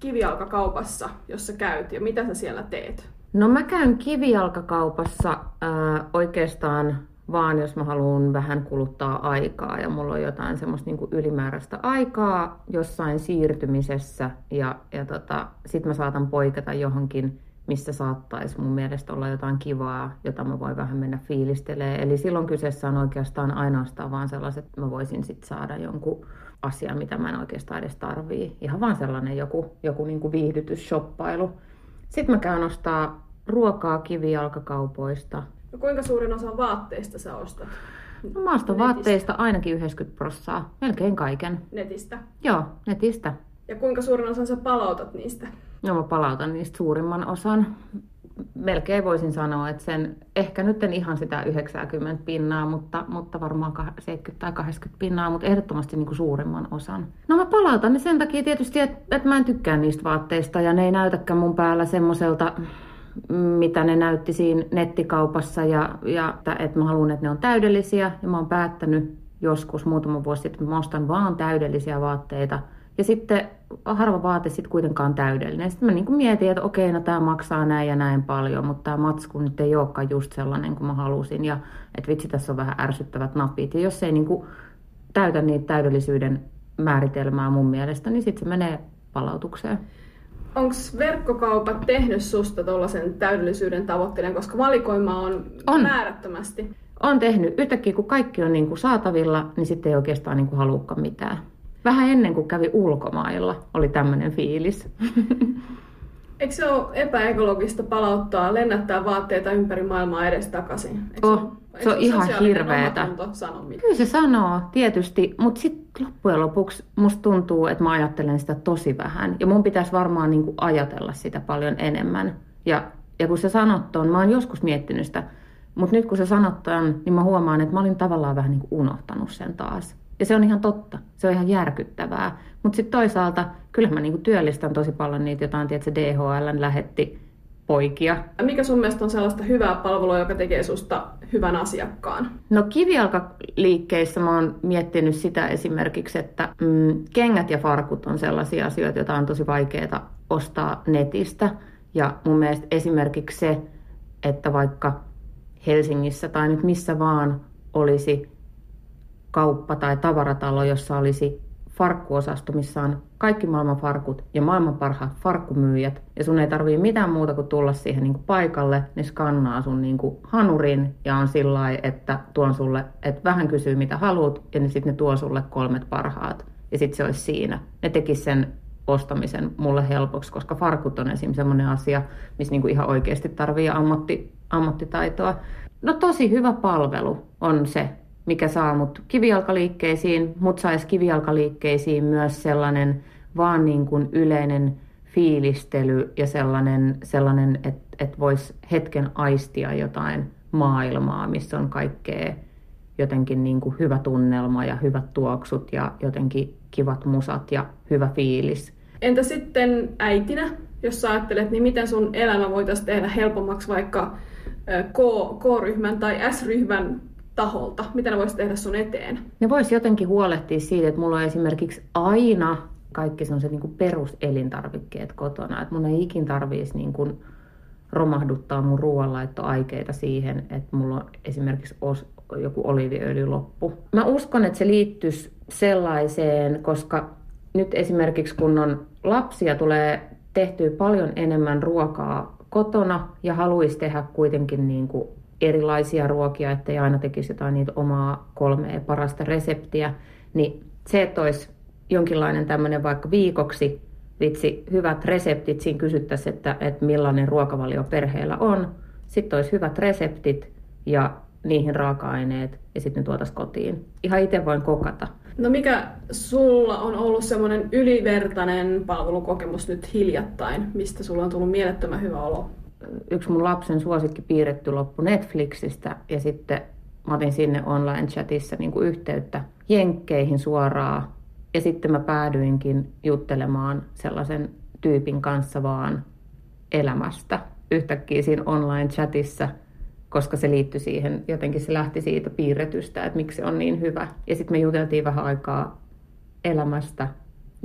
kivijalkakaupassa, jos sä käyt, ja mitä sä siellä teet? No mä käyn kivijalkakaupassa äh, oikeastaan vaan, jos mä haluan vähän kuluttaa aikaa ja mulla on jotain semmoista niin ylimääräistä aikaa jossain siirtymisessä ja, ja tota, sit mä saatan poiketa johonkin missä saattaisi mun mielestä olla jotain kivaa, jota mä voin vähän mennä fiilistelemään. Eli silloin kyseessä on oikeastaan ainoastaan vaan sellaiset, että mä voisin sit saada jonkun asian, mitä mä en oikeastaan edes tarvii. Ihan vaan sellainen joku, joku niin kuin viihdytysshoppailu. Sitten mä käyn ostaa ruokaa kivijalkakaupoista. No kuinka suurin osa vaatteista sä ostat? No, mä ostan vaatteista ainakin 90 prosenttia, melkein kaiken. Netistä? Joo, netistä. Ja kuinka suurin osan sä palautat niistä? No mä palautan niistä suurimman osan. Melkein voisin sanoa, että sen, ehkä nyt en ihan sitä 90 pinnaa, mutta, mutta varmaan 70 tai 80 pinnaa, mutta ehdottomasti niin kuin suurimman osan. No mä palautan ne sen takia tietysti, että, että mä en tykkää niistä vaatteista ja ne ei näytäkään mun päällä semmoiselta, mitä ne näytti siinä nettikaupassa ja, ja että mä haluan, että ne on täydellisiä ja mä oon päättänyt joskus muutama vuosi sitten, että mä ostan vaan täydellisiä vaatteita – ja sitten harva vaate sitten kuitenkaan täydellinen. Sitten mä niin kuin mietin, että okei, no tämä maksaa näin ja näin paljon, mutta tämä matsku nyt ei olekaan just sellainen kuin mä halusin. Ja että vitsi, tässä on vähän ärsyttävät napit. Ja jos ei niin kuin täytä niitä täydellisyyden määritelmää mun mielestä, niin sitten se menee palautukseen. Onko verkkokaupat tehnyt susta tuollaisen täydellisyyden tavoitteiden, koska valikoima on, on. määrättömästi? On tehnyt. Yhtäkkiä kun kaikki on niin kuin saatavilla, niin sitten ei oikeastaan niin kuin haluukaan mitään vähän ennen kuin kävi ulkomailla, oli tämmöinen fiilis. Eikö se ole epäekologista palauttaa, lennättää vaatteita ympäri maailmaa edes takaisin? Eikö oh, se, se on ihan hirveetä. Kyllä se sanoo, tietysti, mutta sitten loppujen lopuksi musta tuntuu, että mä ajattelen sitä tosi vähän. Ja mun pitäisi varmaan niinku ajatella sitä paljon enemmän. Ja, ja kun sä sanot ton, mä oon joskus miettinyt sitä, mutta nyt kun sä sanot ton, niin mä huomaan, että mä olin tavallaan vähän niinku unohtanut sen taas. Ja se on ihan totta. Se on ihan järkyttävää. Mutta sitten toisaalta, kyllä mä niinku työllistän tosi paljon niitä jotain, tiedätkö, DHL lähetti poikia. Mikä sun mielestä on sellaista hyvää palvelua, joka tekee susta hyvän asiakkaan? No kivijalkaliikkeissä mä oon miettinyt sitä esimerkiksi, että mm, kengät ja farkut on sellaisia asioita, joita on tosi vaikeaa ostaa netistä. Ja mun mielestä esimerkiksi se, että vaikka Helsingissä tai nyt missä vaan olisi kauppa tai tavaratalo, jossa olisi farkkuosasto, missä on kaikki maailman farkut ja maailman parhaat farkkumyyjät. Ja sun ei tarvii mitään muuta kuin tulla siihen niin kuin paikalle, ne skannaa sun niin kuin hanurin ja on sillä että tuon sulle, että vähän kysyy mitä haluat ja niin sitten ne tuo sulle kolmet parhaat. Ja sitten se olisi siinä. Ne tekis sen ostamisen mulle helpoksi, koska farkut on esim. sellainen asia, missä niinku ihan oikeasti tarvii ammatti, ammattitaitoa. No tosi hyvä palvelu on se, mikä saa mut kivijalkaliikkeisiin, mut saisi kivijalkaliikkeisiin myös sellainen vaan niin kuin yleinen fiilistely ja sellainen, sellainen että et voisi hetken aistia jotain maailmaa, missä on kaikkea jotenkin niin kuin hyvä tunnelma ja hyvät tuoksut ja jotenkin kivat musat ja hyvä fiilis. Entä sitten äitinä, jos sä ajattelet, niin miten sun elämä voitaisiin tehdä helpommaksi vaikka K, K-ryhmän tai S-ryhmän taholta? Mitä ne voisi tehdä sun eteen? Ne voisi jotenkin huolehtia siitä, että mulla on esimerkiksi aina kaikki sellaiset niin peruselintarvikkeet kotona. Että mun ei ikin tarvitsisi niin kuin romahduttaa mun ruoanlaittoaikeita siihen, että mulla on esimerkiksi os, joku oliiviöljy loppu. Mä uskon, että se liittyisi sellaiseen, koska nyt esimerkiksi kun on lapsia, tulee tehtyä paljon enemmän ruokaa kotona ja haluaisi tehdä kuitenkin niin kuin erilaisia ruokia, ettei aina tekisi jotain niitä omaa kolmea parasta reseptiä, niin se, että olisi jonkinlainen tämmöinen vaikka viikoksi vitsi, hyvät reseptit, siinä kysyttäisiin, että, että millainen ruokavalio perheellä on. Sitten olisi hyvät reseptit ja niihin raaka-aineet ja sitten ne tuotaisiin kotiin. Ihan itse voin kokata. No mikä sulla on ollut semmoinen ylivertainen palvelukokemus nyt hiljattain, mistä sulla on tullut mielettömän hyvä olo? Yksi mun lapsen suosikki piirretty loppu Netflixistä ja sitten mä otin sinne online-chatissa niin kuin yhteyttä Jenkkeihin suoraan ja sitten mä päädyinkin juttelemaan sellaisen tyypin kanssa vaan elämästä yhtäkkiä siinä online-chatissa, koska se liittyi siihen, jotenkin se lähti siitä piirretystä, että miksi se on niin hyvä. Ja sitten me juteltiin vähän aikaa elämästä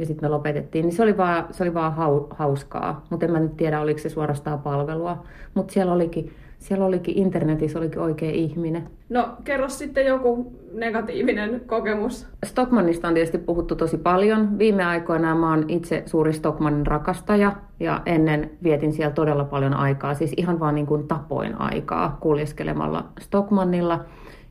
ja sitten me lopetettiin. Niin se oli vaan, se oli vaan hauskaa, mutta en mä nyt tiedä, oliko se suorastaan palvelua. Mutta siellä olikin siellä olikin internetissä olikin oikea ihminen. No kerro sitten joku negatiivinen kokemus. Stockmannista on tietysti puhuttu tosi paljon. Viime aikoina mä oon itse suuri Stockmannin rakastaja ja ennen vietin siellä todella paljon aikaa, siis ihan vaan niin kuin tapoin aikaa kuljeskelemalla Stockmannilla.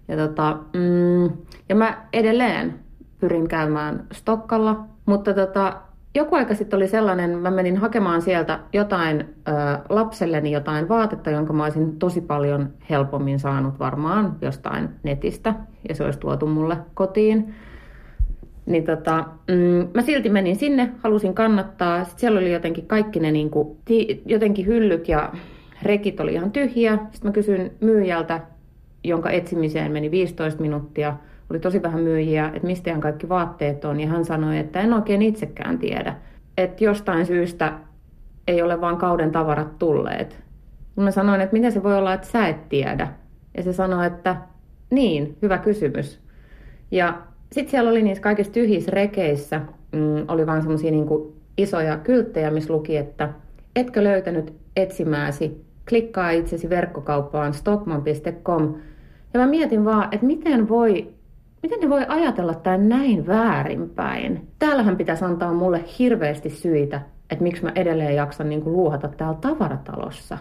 Ja, tota, mm, ja mä edelleen pyrin käymään Stokkalla, mutta tota, joku aika sitten oli sellainen, mä menin hakemaan sieltä jotain ö, lapselleni jotain vaatetta, jonka mä olisin tosi paljon helpommin saanut varmaan jostain netistä, ja se olisi tuotu mulle kotiin. Niin tota, mm, mä silti menin sinne, halusin kannattaa. Sitten siellä oli jotenkin kaikki ne niin kuin, jotenkin hyllyt ja rekit oli ihan tyhjiä. Sitten mä kysyin myyjältä, jonka etsimiseen meni 15 minuuttia – oli tosi vähän myyjiä, että mistä ihan kaikki vaatteet on. Ja hän sanoi, että en oikein itsekään tiedä. Että jostain syystä ei ole vaan kauden tavarat tulleet. Mä sanoin, että miten se voi olla, että sä et tiedä. Ja se sanoi, että niin, hyvä kysymys. Ja sitten siellä oli niissä kaikissa tyhjissä rekeissä, mm, oli vaan semmoisia niin isoja kylttejä, missä luki, että etkö löytänyt etsimääsi, klikkaa itsesi verkkokauppaan stockman.com. Ja mä mietin vaan, että miten voi Miten ne voi ajatella tämän näin väärinpäin? Täällähän pitäisi antaa mulle hirveästi syitä, että miksi mä edelleen jaksan niin kuin luuhata täällä tavaratalossa.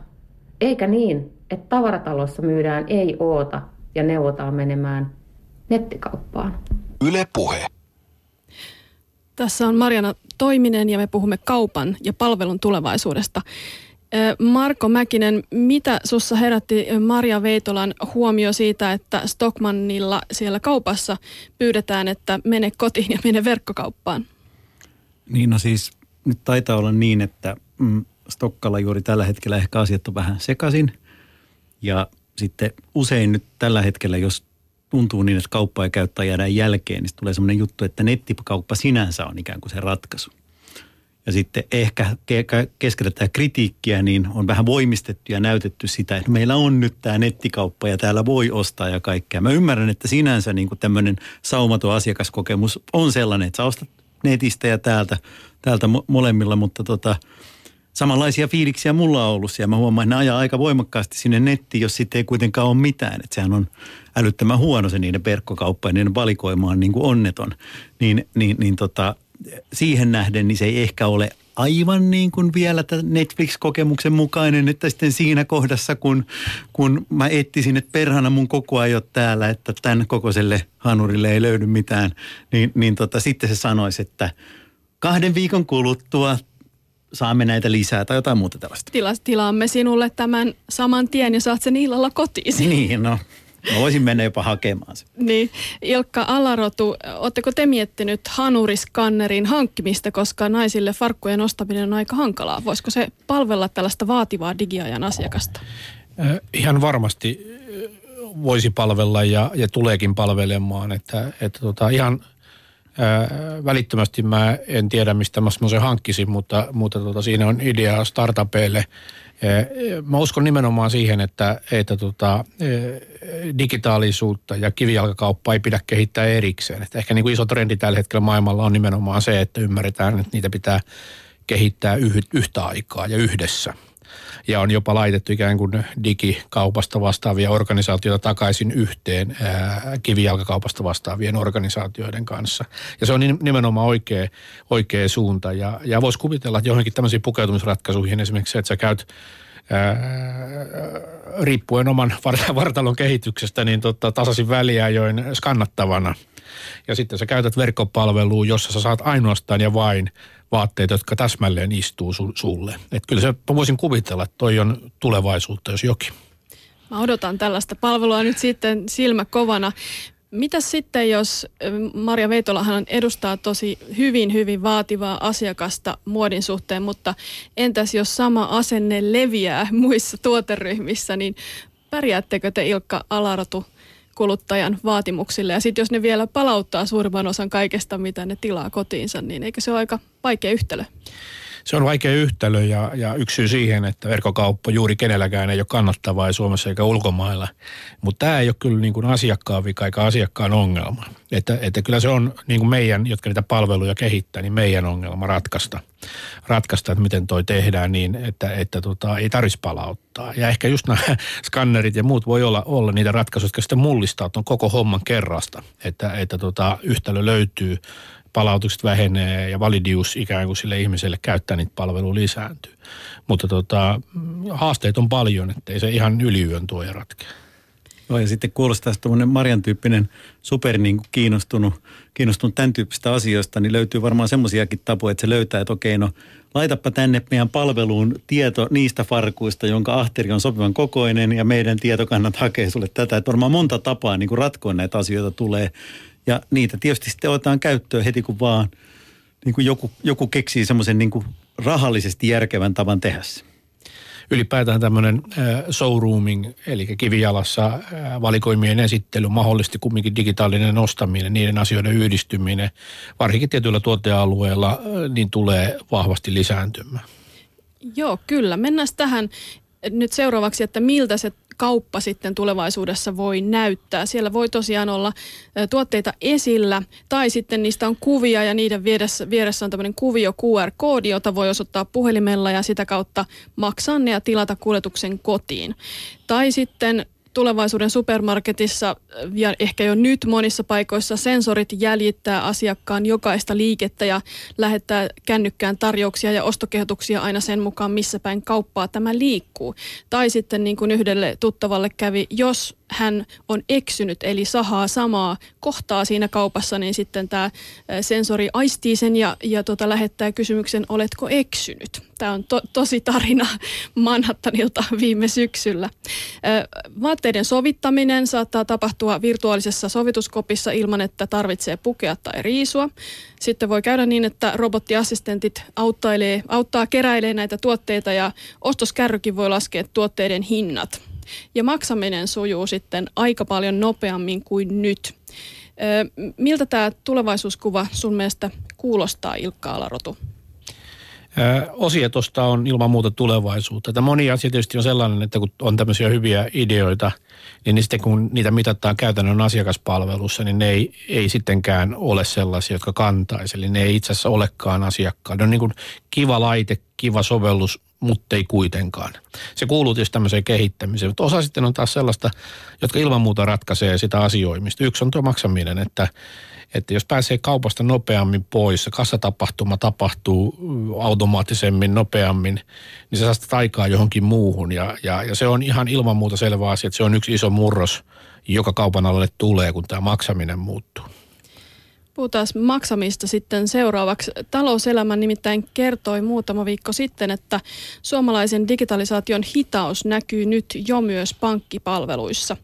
Eikä niin, että tavaratalossa myydään ei oota ja neuvotaan menemään nettikauppaan. Yle Puhe. Tässä on Mariana Toiminen ja me puhumme kaupan ja palvelun tulevaisuudesta. Marko Mäkinen, mitä sussa herätti Maria Veitolan huomio siitä, että Stockmannilla siellä kaupassa pyydetään, että mene kotiin ja mene verkkokauppaan? Niin no siis nyt taitaa olla niin, että mm, Stokkalla juuri tällä hetkellä ehkä asiat on vähän sekaisin. Ja sitten usein nyt tällä hetkellä, jos tuntuu niin, että kauppa ei käyttää jäädään jälkeen, niin tulee semmoinen juttu, että nettikauppa sinänsä on ikään kuin se ratkaisu ja sitten ehkä keskellä tätä kritiikkiä, niin on vähän voimistettu ja näytetty sitä, että meillä on nyt tämä nettikauppa ja täällä voi ostaa ja kaikkea. Mä ymmärrän, että sinänsä niin kuin tämmöinen saumaton asiakaskokemus on sellainen, että sä ostat netistä ja täältä, täältä molemmilla, mutta tota, samanlaisia fiiliksiä mulla on ollut siellä. Mä huomaan, että ne ajaa aika voimakkaasti sinne nettiin, jos sitten ei kuitenkaan ole mitään. Että sehän on älyttömän huono se niiden verkkokauppa ja niiden valikoima on niin kuin onneton. Niin, niin, niin tota, siihen nähden niin se ei ehkä ole aivan niin kuin vielä Netflix-kokemuksen mukainen, että sitten siinä kohdassa, kun, kun mä etsisin, että perhana mun koko ajan täällä, että tämän kokoiselle hanurille ei löydy mitään, niin, niin tota, sitten se sanoisi, että kahden viikon kuluttua saamme näitä lisää tai jotain muuta tällaista. Tila, tilaamme sinulle tämän saman tien ja saat sen illalla kotiin. Niin, no Mä voisin mennä jopa hakemaan sen. Niin. Ilkka Alarotu, oletteko te miettinyt hanuriskannerin hankkimista, koska naisille farkkujen ostaminen on aika hankalaa? Voisiko se palvella tällaista vaativaa digiajan asiakasta? Äh, ihan varmasti voisi palvella ja, ja tuleekin palvelemaan. Että, että tota, ihan ää, välittömästi mä en tiedä, mistä mä sen hankkisin, mutta, mutta tota, siinä on idea startupeille. Mä uskon nimenomaan siihen, että, että tota, digitaalisuutta ja kivijalkakauppaa ei pidä kehittää erikseen. Että ehkä niin kuin iso trendi tällä hetkellä maailmalla on nimenomaan se, että ymmärretään, että niitä pitää kehittää yhtä aikaa ja yhdessä – ja on jopa laitettu ikään kuin digikaupasta vastaavia organisaatioita takaisin yhteen kivijalkakaupasta vastaavien organisaatioiden kanssa. Ja se on nimenomaan oikea, oikea suunta ja, ja voisi kuvitella, että johonkin tämmöisiin pukeutumisratkaisuihin esimerkiksi se, että sä käyt ää, riippuen oman vartalon kehityksestä, niin tota, tasaisin väliajoin skannattavana. Ja sitten sä käytät verkkopalvelua, jossa sä saat ainoastaan ja vain vaatteet, jotka täsmälleen istuu su, sulle. Et kyllä se, voisin kuvitella, että toi on tulevaisuutta, jos jokin. Mä odotan tällaista palvelua nyt sitten silmä kovana. Mitä sitten, jos Maria Veitolahan edustaa tosi hyvin, hyvin vaativaa asiakasta muodin suhteen, mutta entäs jos sama asenne leviää muissa tuoteryhmissä, niin pärjäättekö te Ilkka Alaratu – kuluttajan vaatimuksille. Ja sitten jos ne vielä palauttaa suurimman osan kaikesta, mitä ne tilaa kotiinsa, niin eikö se ole aika vaikea yhtälö? Se on vaikea yhtälö ja, ja yksi syy siihen, että verkkokauppa juuri kenelläkään ei ole kannattavaa ei Suomessa eikä ulkomailla. Mutta tämä ei ole kyllä niin kuin asiakkaan vika eikä asiakkaan ongelma. Että, että kyllä se on niin kuin meidän, jotka niitä palveluja kehittää, niin meidän ongelma ratkaista. Ratkaista, että miten toi tehdään niin, että, että tota, ei tarvitsisi palauttaa. Ja ehkä just nämä skannerit ja muut voi olla, olla niitä ratkaisuja, jotka sitten mullistaa tuon koko homman kerrasta. Että, että tota, yhtälö löytyy palautukset vähenee ja validius ikään kuin sille ihmiselle käyttää niitä palveluja lisääntyy. Mutta tota, haasteet on paljon, että ei se ihan yliyön tuo ja ratkea. Joo, ja sitten kuulostaa tuommoinen Marian tyyppinen super niin kuin kiinnostunut, kiinnostunut tämän tyyppistä asioista, niin löytyy varmaan semmoisiakin tapoja, että se löytää, että okei, no laitapa tänne meidän palveluun tieto niistä farkuista, jonka ahteri on sopivan kokoinen ja meidän tietokannat hakee sulle tätä. Että varmaan monta tapaa niin kuin ratkoa näitä asioita tulee. Ja niitä tietysti sitten otetaan käyttöön heti, kun vaan niin kuin joku, joku keksii semmoisen niin kuin rahallisesti järkevän tavan tehdä se. Ylipäätään tämmöinen showrooming, eli kivijalassa valikoimien esittely, mahdollisesti kumminkin digitaalinen ostaminen, niiden asioiden yhdistyminen, varsinkin tietyillä tuotealueilla, niin tulee vahvasti lisääntymään. Joo, kyllä. Mennään tähän nyt seuraavaksi, että miltä se kauppa sitten tulevaisuudessa voi näyttää. Siellä voi tosiaan olla tuotteita esillä tai sitten niistä on kuvia ja niiden vieressä, vieressä on tämmöinen kuvio QR-koodi, jota voi osoittaa puhelimella ja sitä kautta maksaa ne ja tilata kuljetuksen kotiin. Tai sitten tulevaisuuden supermarketissa ja ehkä jo nyt monissa paikoissa sensorit jäljittää asiakkaan jokaista liikettä ja lähettää kännykkään tarjouksia ja ostokehotuksia aina sen mukaan, missä päin kauppaa tämä liikkuu. Tai sitten niin kuin yhdelle tuttavalle kävi, jos hän on eksynyt, eli sahaa samaa kohtaa siinä kaupassa, niin sitten tämä sensori aistii sen ja, ja tota, lähettää kysymyksen, oletko eksynyt? Tämä on to, tosi tarina Manhattanilta viime syksyllä. Vaatteiden sovittaminen saattaa tapahtua virtuaalisessa sovituskopissa ilman, että tarvitsee pukea tai riisua. Sitten voi käydä niin, että robottiassistentit auttailee, auttaa keräilee näitä tuotteita ja ostoskärrykin voi laskea tuotteiden hinnat ja maksaminen sujuu sitten aika paljon nopeammin kuin nyt. Miltä tämä tulevaisuuskuva sun mielestä kuulostaa, Ilkka Alarotu? Osia tuosta on ilman muuta tulevaisuutta. Tämä moni asia tietysti on sellainen, että kun on tämmöisiä hyviä ideoita, niin sitten kun niitä mitataan käytännön asiakaspalvelussa, niin ne ei, ei sittenkään ole sellaisia, jotka kantaisi. Eli ne ei itse asiassa olekaan asiakkaan. Ne on niin kuin kiva laite, kiva sovellus, mutta ei kuitenkaan. Se kuuluu tietysti tämmöiseen kehittämiseen, mutta osa sitten on taas sellaista, jotka ilman muuta ratkaisee sitä asioimista. Yksi on tuo maksaminen, että, että jos pääsee kaupasta nopeammin pois, kassatapahtuma tapahtuu automaattisemmin, nopeammin, niin se saa sitä aikaa johonkin muuhun. Ja, ja, ja se on ihan ilman muuta selvä asia, että se on yksi iso murros, joka kaupan alalle tulee, kun tämä maksaminen muuttuu. Puhutaan maksamista sitten seuraavaksi. Talouselämä nimittäin kertoi muutama viikko sitten, että suomalaisen digitalisaation hitaus näkyy nyt jo myös pankkipalveluissa.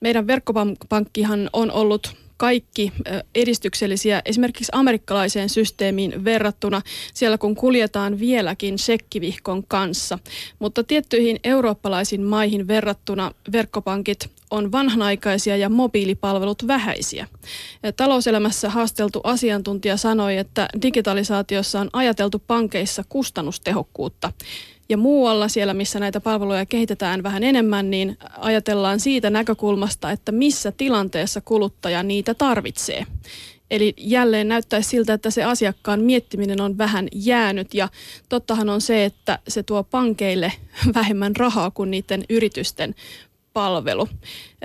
Meidän verkkopankkihan on ollut kaikki edistyksellisiä esimerkiksi amerikkalaiseen systeemiin verrattuna siellä kun kuljetaan vieläkin sekkivihkon kanssa. Mutta tiettyihin eurooppalaisiin maihin verrattuna verkkopankit on vanhanaikaisia ja mobiilipalvelut vähäisiä. Talouselämässä haasteltu asiantuntija sanoi, että digitalisaatiossa on ajateltu pankeissa kustannustehokkuutta. Ja muualla siellä, missä näitä palveluja kehitetään vähän enemmän, niin ajatellaan siitä näkökulmasta, että missä tilanteessa kuluttaja niitä tarvitsee. Eli jälleen näyttäisi siltä, että se asiakkaan miettiminen on vähän jäänyt ja tottahan on se, että se tuo pankeille vähemmän rahaa kuin niiden yritysten palvelu.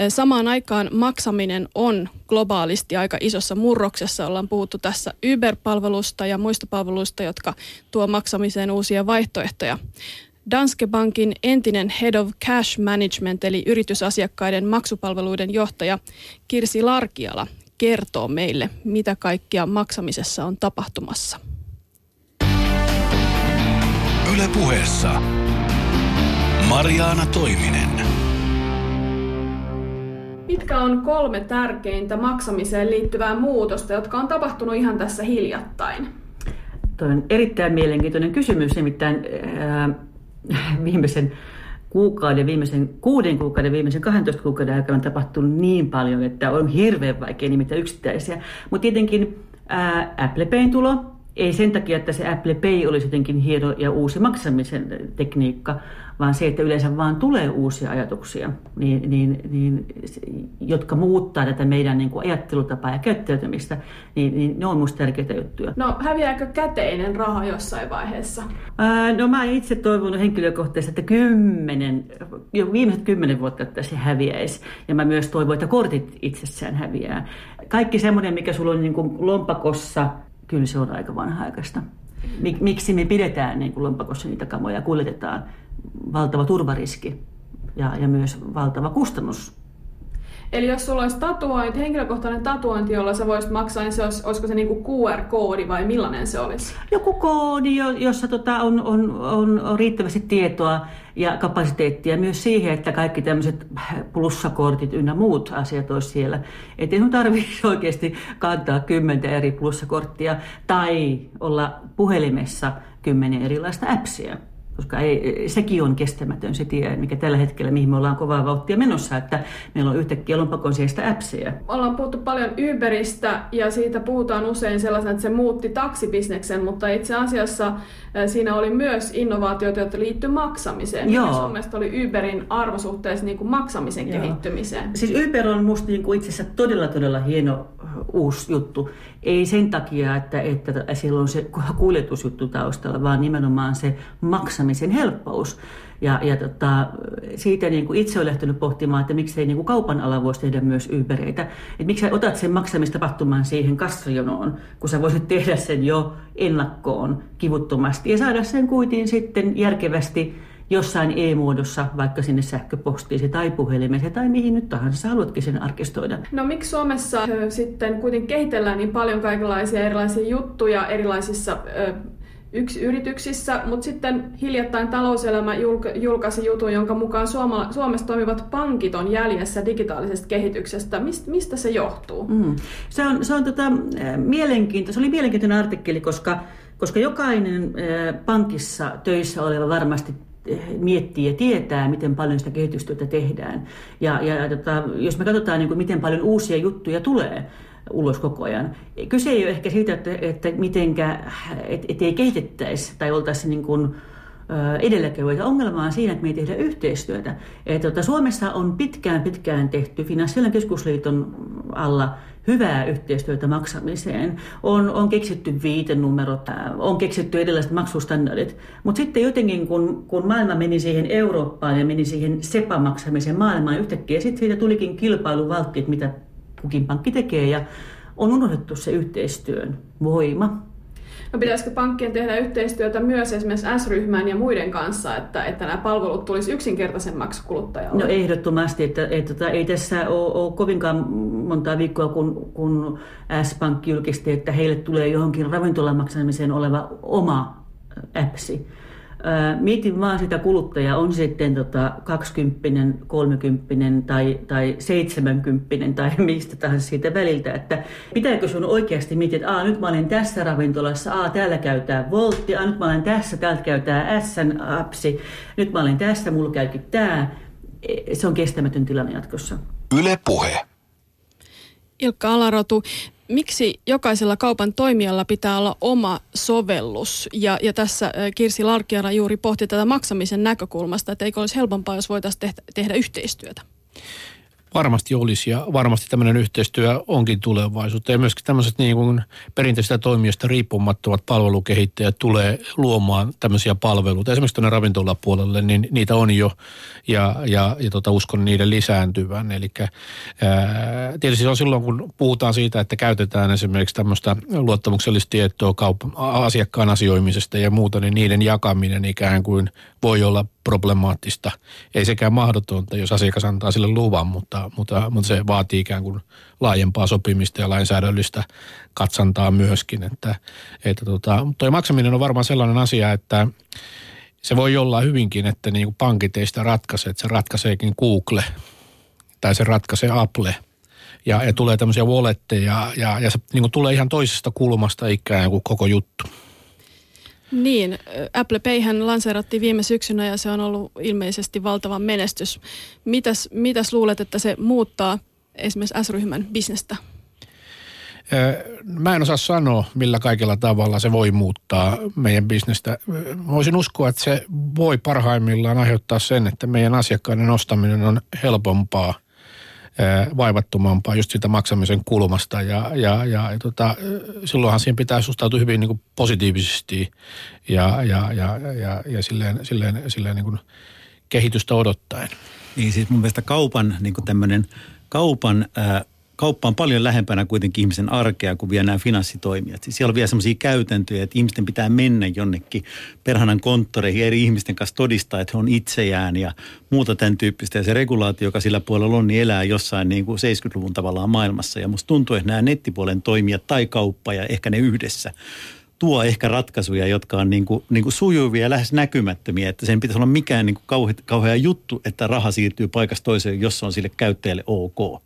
Samaan aikaan maksaminen on globaalisti aika isossa murroksessa. Ollaan puhuttu tässä Uber-palvelusta ja muista palveluista, jotka tuo maksamiseen uusia vaihtoehtoja. Danske Bankin entinen Head of Cash Management eli yritysasiakkaiden maksupalveluiden johtaja Kirsi Larkiala kertoo meille, mitä kaikkia maksamisessa on tapahtumassa. Ylepuheessa Mariaana Toiminen. Mitkä on kolme tärkeintä maksamiseen liittyvää muutosta, jotka on tapahtunut ihan tässä hiljattain? Tuo on erittäin mielenkiintoinen kysymys, nimittäin ää, viimeisen kuukauden, viimeisen kuuden kuukauden, viimeisen 12 kuukauden aikana on tapahtunut niin paljon, että on hirveän vaikea nimittää yksittäisiä. Mutta tietenkin ää, Apple Payn tulo, ei sen takia, että se Apple Pay olisi jotenkin hieno ja uusi maksamisen tekniikka, vaan se, että yleensä vaan tulee uusia ajatuksia, niin, niin, niin, jotka muuttaa tätä meidän niin kuin ajattelutapaa ja käyttäytymistä, niin, niin ne on minusta tärkeitä juttuja. No häviääkö käteinen raha jossain vaiheessa? Ää, no mä itse toivonut henkilökohtaisesti, että kymmenen, jo viimeiset kymmenen vuotta, että se häviäisi. Ja mä myös toivon, että kortit itsessään häviää. Kaikki semmoinen, mikä sulla on niin kuin lompakossa, kyllä se on aika vanha-aikaista. Miksi me pidetään niin lompakossa niitä kamoja ja kuljetetaan? Valtava turvariski ja, ja myös valtava kustannus Eli jos sulla olisi tatuointi, henkilökohtainen tatuointi, jolla sä voisit maksaa, niin se olisi, olisiko se niinku QR-koodi vai millainen se olisi? Joku koodi, jossa tota on, on, on, on riittävästi tietoa ja kapasiteettia myös siihen, että kaikki tämmöiset plussakortit ynnä muut asiat olisi siellä. Että ei tarvitse oikeasti kantaa kymmentä eri plussakorttia tai olla puhelimessa kymmenen erilaista appsia koska ei, sekin on kestämätön se tie, mikä tällä hetkellä, mihin me ollaan kovaa vauhtia menossa, että meillä on yhtäkkiä lompakon sijasta appseja. Ollaan puhuttu paljon Uberistä ja siitä puhutaan usein sellaisena, että se muutti taksibisneksen, mutta itse asiassa siinä oli myös innovaatioita, jotka liittyy maksamiseen. Joo. Mikä sun mielestä oli Uberin arvosuhteessa niin kuin maksamisen Joo. kehittymiseen? Siis Uber on musta niin kuin itse asiassa todella todella hieno uusi juttu. Ei sen takia, että, että siellä on se kuljetusjuttu taustalla, vaan nimenomaan se maksamisen helppous. Ja, ja tota, siitä niin kuin itse olen lähtenyt pohtimaan, että miksei niin kuin kaupan ala voisi tehdä myös Ubereitä. Että miksi otat sen maksamistapahtumaan siihen kassajonoon, kun sä voisit tehdä sen jo ennakkoon kivuttomasti ja saada sen kuitiin sitten järkevästi jossain e-muodossa, vaikka sinne sähköpostiisi tai puhelimeen tai mihin nyt tahansa haluatkin sen arkistoida. No miksi Suomessa sitten kuitenkin kehitellään niin paljon kaikenlaisia erilaisia juttuja erilaisissa yksi yrityksissä, mutta sitten hiljattain talouselämä julkaisi jutun, jonka mukaan Suomessa toimivat pankit on jäljessä digitaalisesta kehityksestä. Mist, mistä se johtuu? Mm. Se on, se on tota, mielenkiintoinen. Se oli mielenkiintoinen artikkeli, koska, koska jokainen pankissa töissä oleva varmasti miettii ja tietää, miten paljon sitä kehitystyötä tehdään. Ja, ja tota, jos me katsotaan, niin kuin, miten paljon uusia juttuja tulee, ulos koko ajan. Kyse ei ole ehkä siitä, että, että mitenkä, et, et ei kehitettäisi tai oltaisiin niin kuin, edelläkävijöitä. Ongelma on siinä, että me ei tehdä yhteistyötä. Et, tota, Suomessa on pitkään pitkään tehty Finanssialan keskusliiton alla hyvää yhteistyötä maksamiseen. On, on keksitty viitenumerot, on keksitty erilaiset maksustandardit, mutta sitten jotenkin kun, kun maailma meni siihen Eurooppaan ja meni siihen SEPA-maksamisen maailmaan yhtäkkiä, sitten siitä tulikin kilpailuvaltti, että mitä kukin pankki tekee ja on unohdettu se yhteistyön voima. No pitäisikö pankkien tehdä yhteistyötä myös esimerkiksi S-ryhmän ja muiden kanssa, että, että nämä palvelut tulisi yksinkertaisemmaksi kuluttajalle? No ehdottomasti, että, että, että tota, ei tässä ole, ole kovinkaan montaa viikkoa, kun, kun S-pankki julkisti, että heille tulee johonkin ravintolamaksamiseen oleva oma appsi Mietin vaan sitä kuluttajaa, on sitten tota 20, 30 tai, tai 70 tai mistä tahansa siitä väliltä, että pitääkö sun oikeasti miettiä, että nyt mä olen tässä ravintolassa, a, täällä käytää Voltti, a, nyt mä olen tässä, täältä käytää SN-appsi, nyt mä olen tässä, mulla käykin tämä. E, se on kestämätön tilanne jatkossa. Yle Puhe. Ilkka Alarotu, miksi jokaisella kaupan toimijalla pitää olla oma sovellus? Ja, ja tässä Kirsi Larkiara juuri pohti tätä maksamisen näkökulmasta, että eikö olisi helpompaa, jos voitaisiin tehdä, tehdä yhteistyötä? Varmasti olisi ja varmasti tämmöinen yhteistyö onkin tulevaisuutta. Ja myöskin tämmöiset niin kuin perinteistä toimijoista riippumattomat palvelukehittäjät tulee luomaan tämmöisiä palveluita. Esimerkiksi tuonne ravintolapuolelle, niin niitä on jo ja, ja, ja tota, uskon niiden lisääntyvän. Eli tietysti on silloin, kun puhutaan siitä, että käytetään esimerkiksi tämmöistä luottamuksellista tietoa kaup- asiakkaan asioimisesta ja muuta, niin niiden jakaminen ikään kuin voi olla problemaattista. Ei sekään mahdotonta, jos asiakas antaa sille luvan, mutta, mutta, mutta se vaatii ikään kuin laajempaa sopimista ja lainsäädännöllistä katsantaa myöskin. Että, että tota, toi maksaminen on varmaan sellainen asia, että se voi olla hyvinkin, että niin kuin pankit ei sitä ratkaise, että se ratkaiseekin Google tai se ratkaisee Apple. Ja, ja tulee tämmöisiä walletteja ja, ja se niin kuin tulee ihan toisesta kulmasta ikään kuin koko juttu. Niin, Apple Payhän lanseerattiin viime syksynä ja se on ollut ilmeisesti valtava menestys. Mitäs, mitäs luulet, että se muuttaa esimerkiksi S-ryhmän bisnestä? Mä en osaa sanoa, millä kaikilla tavalla se voi muuttaa meidän bisnestä. Voisin uskoa, että se voi parhaimmillaan aiheuttaa sen, että meidän asiakkaiden ostaminen on helpompaa – vaivattomampaa just siitä maksamisen kulmasta ja, ja, ja, ja tota, silloinhan siihen pitää suhtautua hyvin niin kuin positiivisesti ja, ja, ja, ja, ja silleen, silleen, silleen niin kuin kehitystä odottaen. Niin siis mun mielestä kaupan niin kuin tämmöinen kaupan ää, kauppa on paljon lähempänä kuitenkin ihmisen arkea kuin vielä nämä finanssitoimijat. Siis siellä on vielä sellaisia käytäntöjä, että ihmisten pitää mennä jonnekin perhanan konttoreihin eri ihmisten kanssa todistaa, että he on itseään ja muuta tämän tyyppistä. Ja se regulaatio, joka sillä puolella on, niin elää jossain niin kuin 70-luvun tavallaan maailmassa. Ja musta tuntuu, että nämä nettipuolen toimijat tai kauppa ja ehkä ne yhdessä tuo ehkä ratkaisuja, jotka on niin kuin, niin kuin sujuvia ja lähes näkymättömiä. Että sen pitäisi olla mikään niin kuin kauhea, kauhea juttu, että raha siirtyy paikasta toiseen, jos on sille käyttäjälle ok.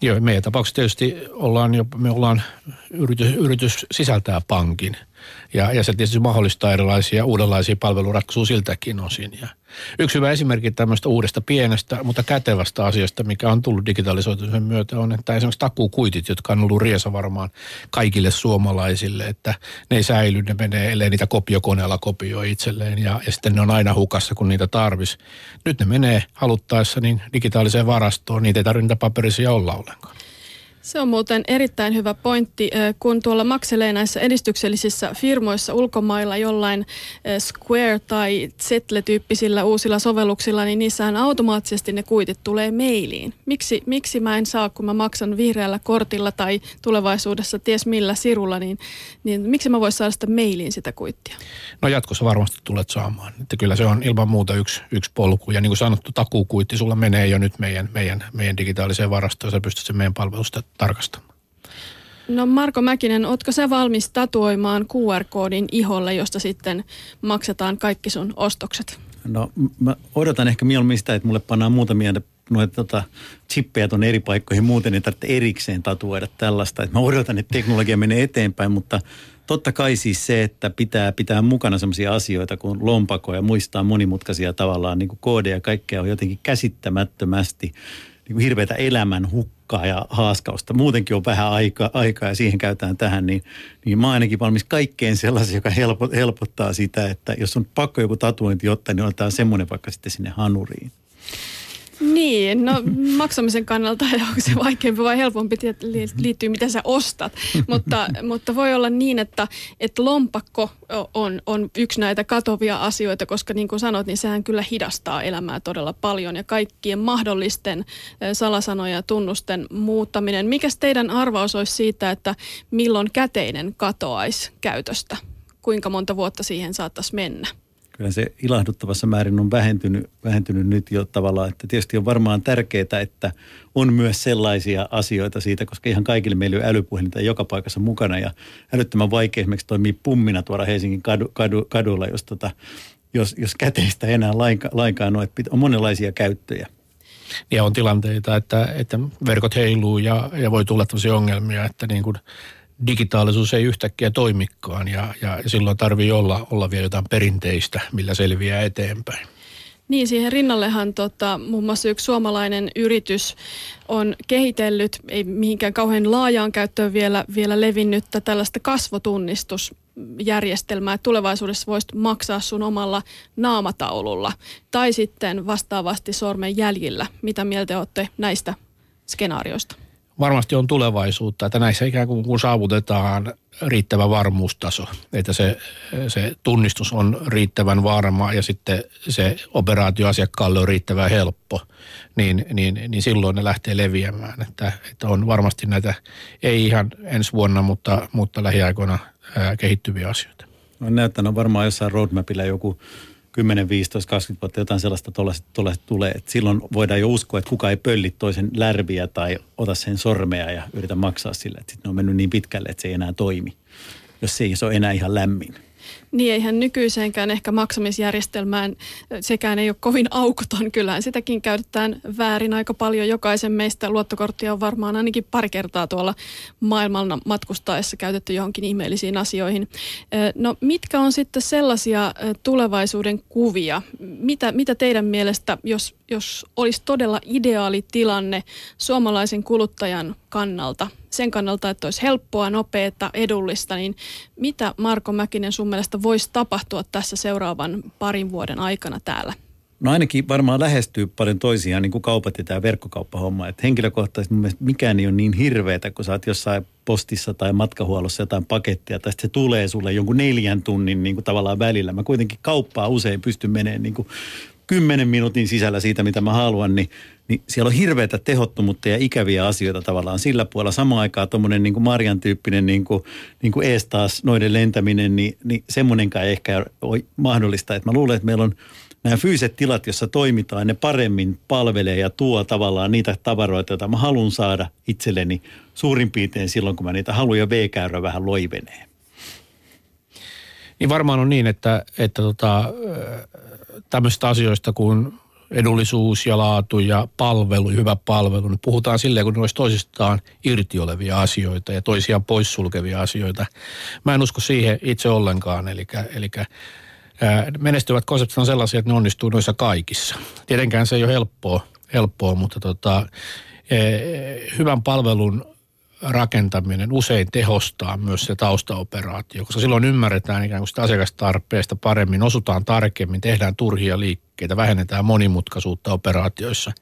Joo, meidän tapauksessa tietysti ollaan jo, me ollaan yritys, yritys sisältää pankin – ja, ja se tietysti mahdollistaa erilaisia uudenlaisia palveluratkaisuja siltäkin osin. Ja yksi hyvä esimerkki tämmöistä uudesta pienestä, mutta kätevästä asiasta, mikä on tullut digitalisoitumisen myötä, on, että esimerkiksi takukuitit, jotka on ollut riesa varmaan kaikille suomalaisille, että ne ei säily, ne menee, ellei niitä kopiokoneella kopioi itselleen ja, ja sitten ne on aina hukassa, kun niitä tarvis. Nyt ne menee haluttaessa niin digitaaliseen varastoon, niitä ei tarvitse niitä paperisia olla ollenkaan. Se on muuten erittäin hyvä pointti, kun tuolla makselee näissä edistyksellisissä firmoissa ulkomailla jollain Square tai Zetle-tyyppisillä uusilla sovelluksilla, niin niissähän automaattisesti ne kuitit tulee mailiin. Miksi, miksi mä en saa, kun mä maksan vihreällä kortilla tai tulevaisuudessa ties millä sirulla, niin, niin miksi mä voisin saada sitä mailiin sitä kuittia? No jatkossa varmasti tulet saamaan. Että kyllä se on ilman muuta yksi, yksi polku. Ja niin kuin sanottu, takuukuitti sulla menee jo nyt meidän, meidän, meidän digitaaliseen varastoon. Sä pystyt sen meidän palvelusta tarkastamaan. No Marko Mäkinen, ootko se valmis tatuoimaan QR-koodin iholle, josta sitten maksetaan kaikki sun ostokset? No mä odotan ehkä mieluummin sitä, että mulle pannaan muutamia noita tota, chippejä tuonne eri paikkoihin. Muuten ei tarvitse erikseen tatuoida tällaista. Et mä odotan, että teknologia menee eteenpäin, mutta totta kai siis se, että pitää pitää mukana sellaisia asioita kuin lompako ja muistaa monimutkaisia tavallaan niin kuin koodeja ja kaikkea on jotenkin käsittämättömästi niin kuin hirveätä elämän hukkaa hukkaa ja haaskausta. Muutenkin on vähän aika, aikaa ja siihen käytetään tähän, niin, niin mä oon ainakin valmis kaikkeen sellaisen, joka helpo, helpottaa sitä, että jos on pakko joku tatuointi ottaa, niin otetaan semmoinen vaikka sitten sinne hanuriin. Niin, no maksamisen kannalta onko se vaikeampi vai helpompi, liittyy mitä sä ostat. mutta, mutta voi olla niin, että, että lompakko on, on yksi näitä katovia asioita, koska niin kuin sanot, niin sehän kyllä hidastaa elämää todella paljon ja kaikkien mahdollisten salasanoja ja tunnusten muuttaminen. Mikäs teidän arvaus olisi siitä, että milloin käteinen katoaisi käytöstä? Kuinka monta vuotta siihen saattaisi mennä? Kyllä se ilahduttavassa määrin on vähentynyt, vähentynyt nyt jo tavallaan, että tietysti on varmaan tärkeää, että on myös sellaisia asioita siitä, koska ihan kaikille meillä on älypuhelinta joka paikassa mukana ja älyttömän vaikea esimerkiksi toimii pummina tuolla Helsingin kadu, kadu, kadulla, jos tota, jos, jos käteistä ei enää lainkaan, lainkaan ole. On monenlaisia käyttöjä. Ja on tilanteita, että, että verkot heiluu ja, ja voi tulla tällaisia ongelmia, että niin kuin digitaalisuus ei yhtäkkiä toimikaan ja, ja silloin tarvii olla, olla vielä jotain perinteistä, millä selviää eteenpäin. Niin, siihen rinnallehan tota, muun muassa yksi suomalainen yritys on kehitellyt, ei mihinkään kauhean laajaan käyttöön vielä, vielä levinnyttä tällaista kasvotunnistusjärjestelmää, että tulevaisuudessa voisit maksaa sun omalla naamataululla tai sitten vastaavasti sormen jäljillä. Mitä mieltä olette näistä skenaarioista? Varmasti on tulevaisuutta, että näissä ikään kuin kun saavutetaan riittävä varmuustaso, että se, se tunnistus on riittävän varma ja sitten se operaatio asiakkaalle on riittävän helppo, niin, niin, niin silloin ne lähtee leviämään. Että, että on varmasti näitä, ei ihan ensi vuonna, mutta, mutta lähiaikoina ää, kehittyviä asioita. On näyttänyt varmaan jossain roadmapilla joku 10, 15, 20 vuotta jotain sellaista tuollaista tulee, että silloin voidaan jo uskoa, että kuka ei pölli toisen lärviä tai ota sen sormea ja yritä maksaa sillä. Sitten ne on mennyt niin pitkälle, että se ei enää toimi, jos se ei ole enää ihan lämmin. Niin eihän nykyiseenkään ehkä maksamisjärjestelmään, sekään ei ole kovin aukoton. Kyllähän sitäkin käytetään väärin aika paljon. Jokaisen meistä luottokorttia on varmaan ainakin pari kertaa tuolla maailmalla matkustaessa käytetty johonkin ihmeellisiin asioihin. No mitkä on sitten sellaisia tulevaisuuden kuvia? Mitä, mitä teidän mielestä, jos, jos olisi todella ideaali tilanne suomalaisen kuluttajan kannalta, sen kannalta, että olisi helppoa, nopeaa, edullista, niin mitä Marko Mäkinen sun mielestä voisi tapahtua tässä seuraavan parin vuoden aikana täällä? No ainakin varmaan lähestyy paljon toisiaan, niin kuin kaupat ja tämä verkkokauppahomma. Että henkilökohtaisesti mun mielestä mikään ei ole niin hirveätä, kun sä oot jossain postissa tai matkahuollossa jotain pakettia, tai se tulee sulle jonkun neljän tunnin niin kuin tavallaan välillä. Mä kuitenkin kauppaa usein pystyn menemään niin kuin kymmenen minuutin sisällä siitä, mitä mä haluan, niin, niin siellä on hirveätä tehottomuutta ja ikäviä asioita tavallaan sillä puolella. Samaan aikaan tuommoinen niin Marjan tyyppinen niin kuin, niin kuin ees taas noiden lentäminen, niin, niin semmoinenkaan ei ehkä ole mahdollista. Että mä luulen, että meillä on nämä fyysiset tilat, joissa toimitaan, ne paremmin palvelee ja tuo tavallaan niitä tavaroita, joita mä haluan saada itselleni suurin piirtein silloin, kun mä niitä haluan ja V-käyrä vähän loivenee. Niin varmaan on niin, että, että tota, tämmöistä asioista kuin edullisuus ja laatu ja palvelu, hyvä palvelu, niin puhutaan silleen, kun ne olisi toisistaan irti olevia asioita ja toisiaan poissulkevia asioita. Mä en usko siihen itse ollenkaan, eli, eli menestyvät konseptit on sellaisia, että ne onnistuu noissa kaikissa. Tietenkään se ei ole helppoa, helppoa mutta tota, hyvän palvelun rakentaminen usein tehostaa myös se taustaoperaatio, koska silloin ymmärretään ikään kuin sitä asiakastarpeesta paremmin, osutaan tarkemmin, tehdään turhia liikkeitä, vähennetään monimutkaisuutta operaatioissa.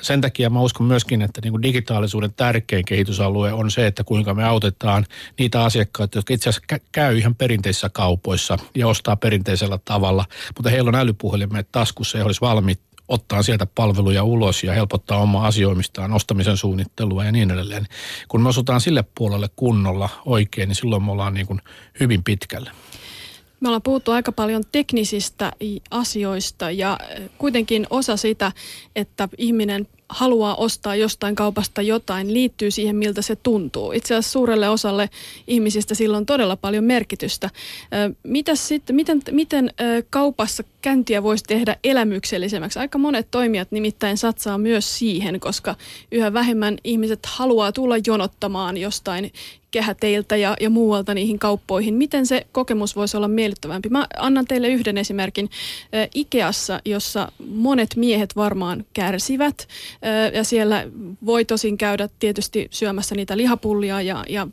Sen takia mä uskon myöskin, että niin kuin digitaalisuuden tärkein kehitysalue on se, että kuinka me autetaan niitä asiakkaita, jotka itse asiassa käy ihan perinteisissä kaupoissa ja ostaa perinteisellä tavalla, mutta heillä on älypuhelimet taskussa ja olisi valmiit ottaa sieltä palveluja ulos ja helpottaa omaa asioimistaan, ostamisen suunnittelua ja niin edelleen. Kun me osutaan sille puolelle kunnolla oikein, niin silloin me ollaan niin kuin hyvin pitkällä. Me ollaan puhuttu aika paljon teknisistä asioista ja kuitenkin osa sitä, että ihminen haluaa ostaa jostain kaupasta jotain, liittyy siihen, miltä se tuntuu. Itse asiassa suurelle osalle ihmisistä sillä on todella paljon merkitystä. Mitäs sitten, miten, miten kaupassa käyntiä voisi tehdä elämyksellisemmäksi? Aika monet toimijat nimittäin satsaa myös siihen, koska yhä vähemmän ihmiset haluaa tulla jonottamaan jostain kehäteiltä ja, ja muualta niihin kauppoihin. Miten se kokemus voisi olla miellyttävämpi? Mä annan teille yhden esimerkin. Ikeassa, jossa monet miehet varmaan kärsivät ja siellä voi tosin käydä tietysti syömässä niitä lihapullia ja, ja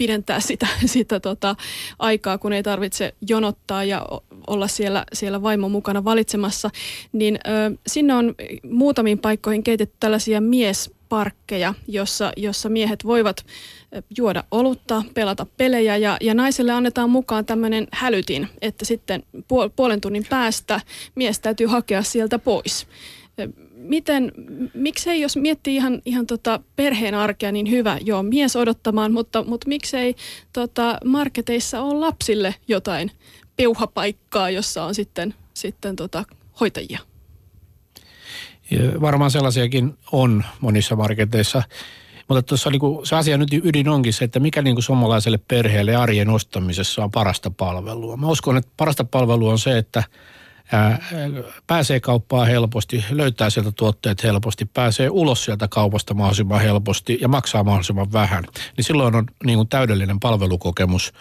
pidentää sitä, sitä tota, aikaa, kun ei tarvitse jonottaa ja olla siellä, siellä vaimo mukana valitsemassa, niin ö, sinne on muutamiin paikkoihin keitetty tällaisia miesparkkeja, jossa, jossa miehet voivat juoda olutta, pelata pelejä ja, ja naiselle annetaan mukaan tämmöinen hälytin, että sitten puolen tunnin päästä mies täytyy hakea sieltä pois miten, miksei jos miettii ihan, ihan tota perheen arkea, niin hyvä, joo, mies odottamaan, mutta, mutta miksei tota marketeissa ole lapsille jotain peuhapaikkaa, jossa on sitten, sitten tota hoitajia? Ja varmaan sellaisiakin on monissa marketeissa. Mutta tuossa niin se asia nyt ydin onkin se, että mikä niin suomalaiselle perheelle arjen ostamisessa on parasta palvelua. Mä uskon, että parasta palvelua on se, että pääsee kauppaan helposti, löytää sieltä tuotteet helposti, pääsee ulos sieltä kaupasta mahdollisimman helposti ja maksaa mahdollisimman vähän. Niin silloin on niin kuin täydellinen palvelukokemus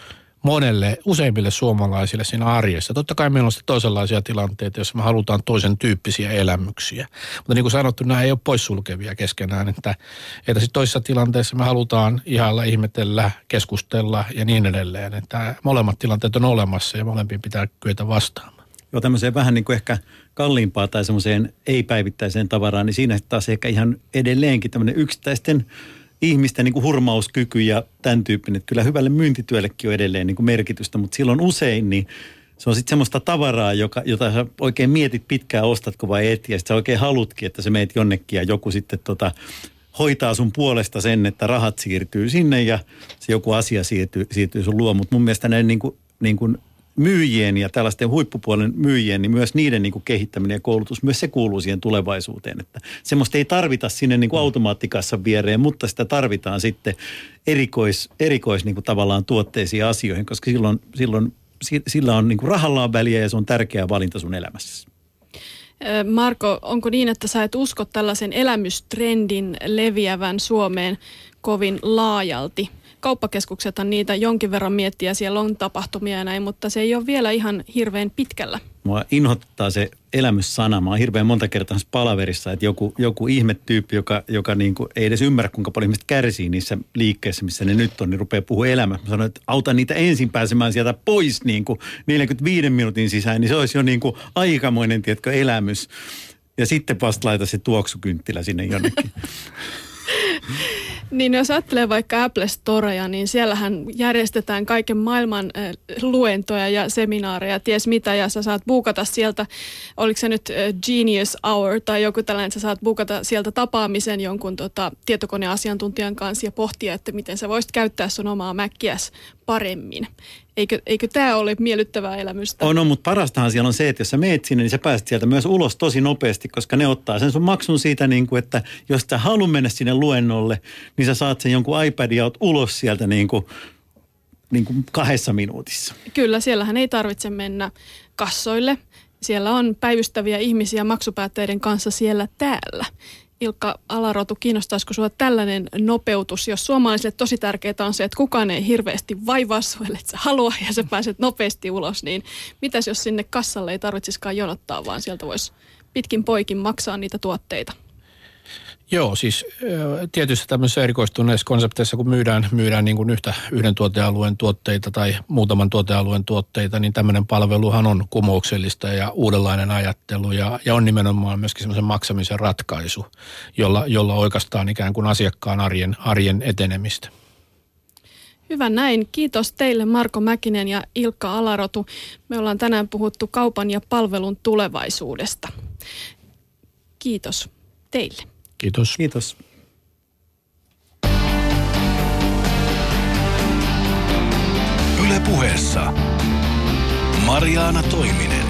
monelle, useimmille suomalaisille siinä arjessa. Totta kai meillä on sitten toisenlaisia tilanteita, joissa me halutaan toisen tyyppisiä elämyksiä. Mutta niin kuin sanottu, nämä ei ole poissulkevia keskenään, että, että sitten toisessa tilanteessa me halutaan ihailla, ihmetellä, keskustella ja niin edelleen. Että molemmat tilanteet on olemassa ja molempiin pitää kyetä vastaamaan. Joo, tämmöiseen vähän niin kuin ehkä kalliimpaa tai semmoiseen ei-päivittäiseen tavaraan, niin siinä taas ehkä ihan edelleenkin tämmöinen yksittäisten ihmisten niin kuin hurmauskyky ja tämän tyyppinen. Että kyllä hyvälle myyntityöllekin on edelleen niin kuin merkitystä, mutta silloin usein niin se on sitten semmoista tavaraa, joka, jota sä oikein mietit pitkään, ostatko vai et, ja sitten sä oikein halutkin, että se meet jonnekin ja joku sitten tota, hoitaa sun puolesta sen, että rahat siirtyy sinne ja se joku asia siirtyy, siirtyy sun luo. Mutta mun mielestä näin niin kuin, niin kuin myyjien ja tällaisten huippupuolen myyjien, niin myös niiden niin kuin kehittäminen ja koulutus, myös se kuuluu siihen tulevaisuuteen. Että semmoista ei tarvita sinne niin kuin automaattikassan viereen, mutta sitä tarvitaan sitten erikois, erikois niin kuin tavallaan tuotteisiin ja asioihin, koska silloin, silloin sillä on niin kuin rahalla on väliä ja se on tärkeä valinta sun elämässä. Marko, onko niin, että sä et usko tällaisen elämystrendin leviävän Suomeen kovin laajalti? Kauppakeskuksethan niitä jonkin verran miettiä, siellä on tapahtumia ja näin, mutta se ei ole vielä ihan hirveän pitkällä. Mua inhottaa se elämyssana. Mä oon hirveän monta kertaa palaverissa, että joku, joku ihmetyyppi, joka, joka niin kuin ei edes ymmärrä, kuinka paljon ihmiset kärsii niissä liikkeissä, missä ne nyt on, niin rupeaa puhua elämästä. Mä sanoin, että auta niitä ensin pääsemään sieltä pois niin kuin 45 minuutin sisään, niin se olisi jo niin kuin aikamoinen, tiedätkö, elämys. Ja sitten vasta laita se tuoksukynttilä sinne jonnekin. Niin jos ajattelee vaikka Apple Storea, niin siellähän järjestetään kaiken maailman luentoja ja seminaareja, ties mitä, ja sä saat buukata sieltä, oliko se nyt Genius Hour tai joku tällainen, sä saat buukata sieltä tapaamisen jonkun tota, tietokoneasiantuntijan kanssa ja pohtia, että miten sä voisit käyttää sun omaa Mäkkiäs paremmin. Eikö, eikö tämä ole miellyttävää elämystä? On, on, mutta parastahan siellä on se, että jos sä meet sinne, niin sä pääset sieltä myös ulos tosi nopeasti, koska ne ottaa sen sun maksun siitä, niin kuin, että jos sä haluat mennä sinne luennolle, niin sä saat sen jonkun iPadin ja ulos sieltä niin kuin, niin kuin kahdessa minuutissa. Kyllä, siellähän ei tarvitse mennä kassoille. Siellä on päivystäviä ihmisiä maksupäätteiden kanssa siellä täällä. Ilkka Alarotu, kiinnostaisiko sinua tällainen nopeutus, jos suomalaisille tosi tärkeää on se, että kukaan ei hirveästi vaivaa sinua, että sä halua ja sä pääset nopeasti ulos, niin mitäs jos sinne kassalle ei tarvitsisikaan jonottaa, vaan sieltä voisi pitkin poikin maksaa niitä tuotteita? Joo, siis tietysti tämmöisissä erikoistuneissa konsepteissa, kun myydään, myydään niin kuin yhtä, yhden tuotealueen tuotteita tai muutaman tuotealueen tuotteita, niin tämmöinen palveluhan on kumouksellista ja uudenlainen ajattelu ja, ja on nimenomaan myöskin semmoisen maksamisen ratkaisu, jolla, jolla oikeastaan ikään kuin asiakkaan arjen, arjen etenemistä. Hyvä näin. Kiitos teille Marko Mäkinen ja Ilkka Alarotu. Me ollaan tänään puhuttu kaupan ja palvelun tulevaisuudesta. Kiitos teille. Kiitos. Kiitos. Yle puheessa Mariaana Toiminen.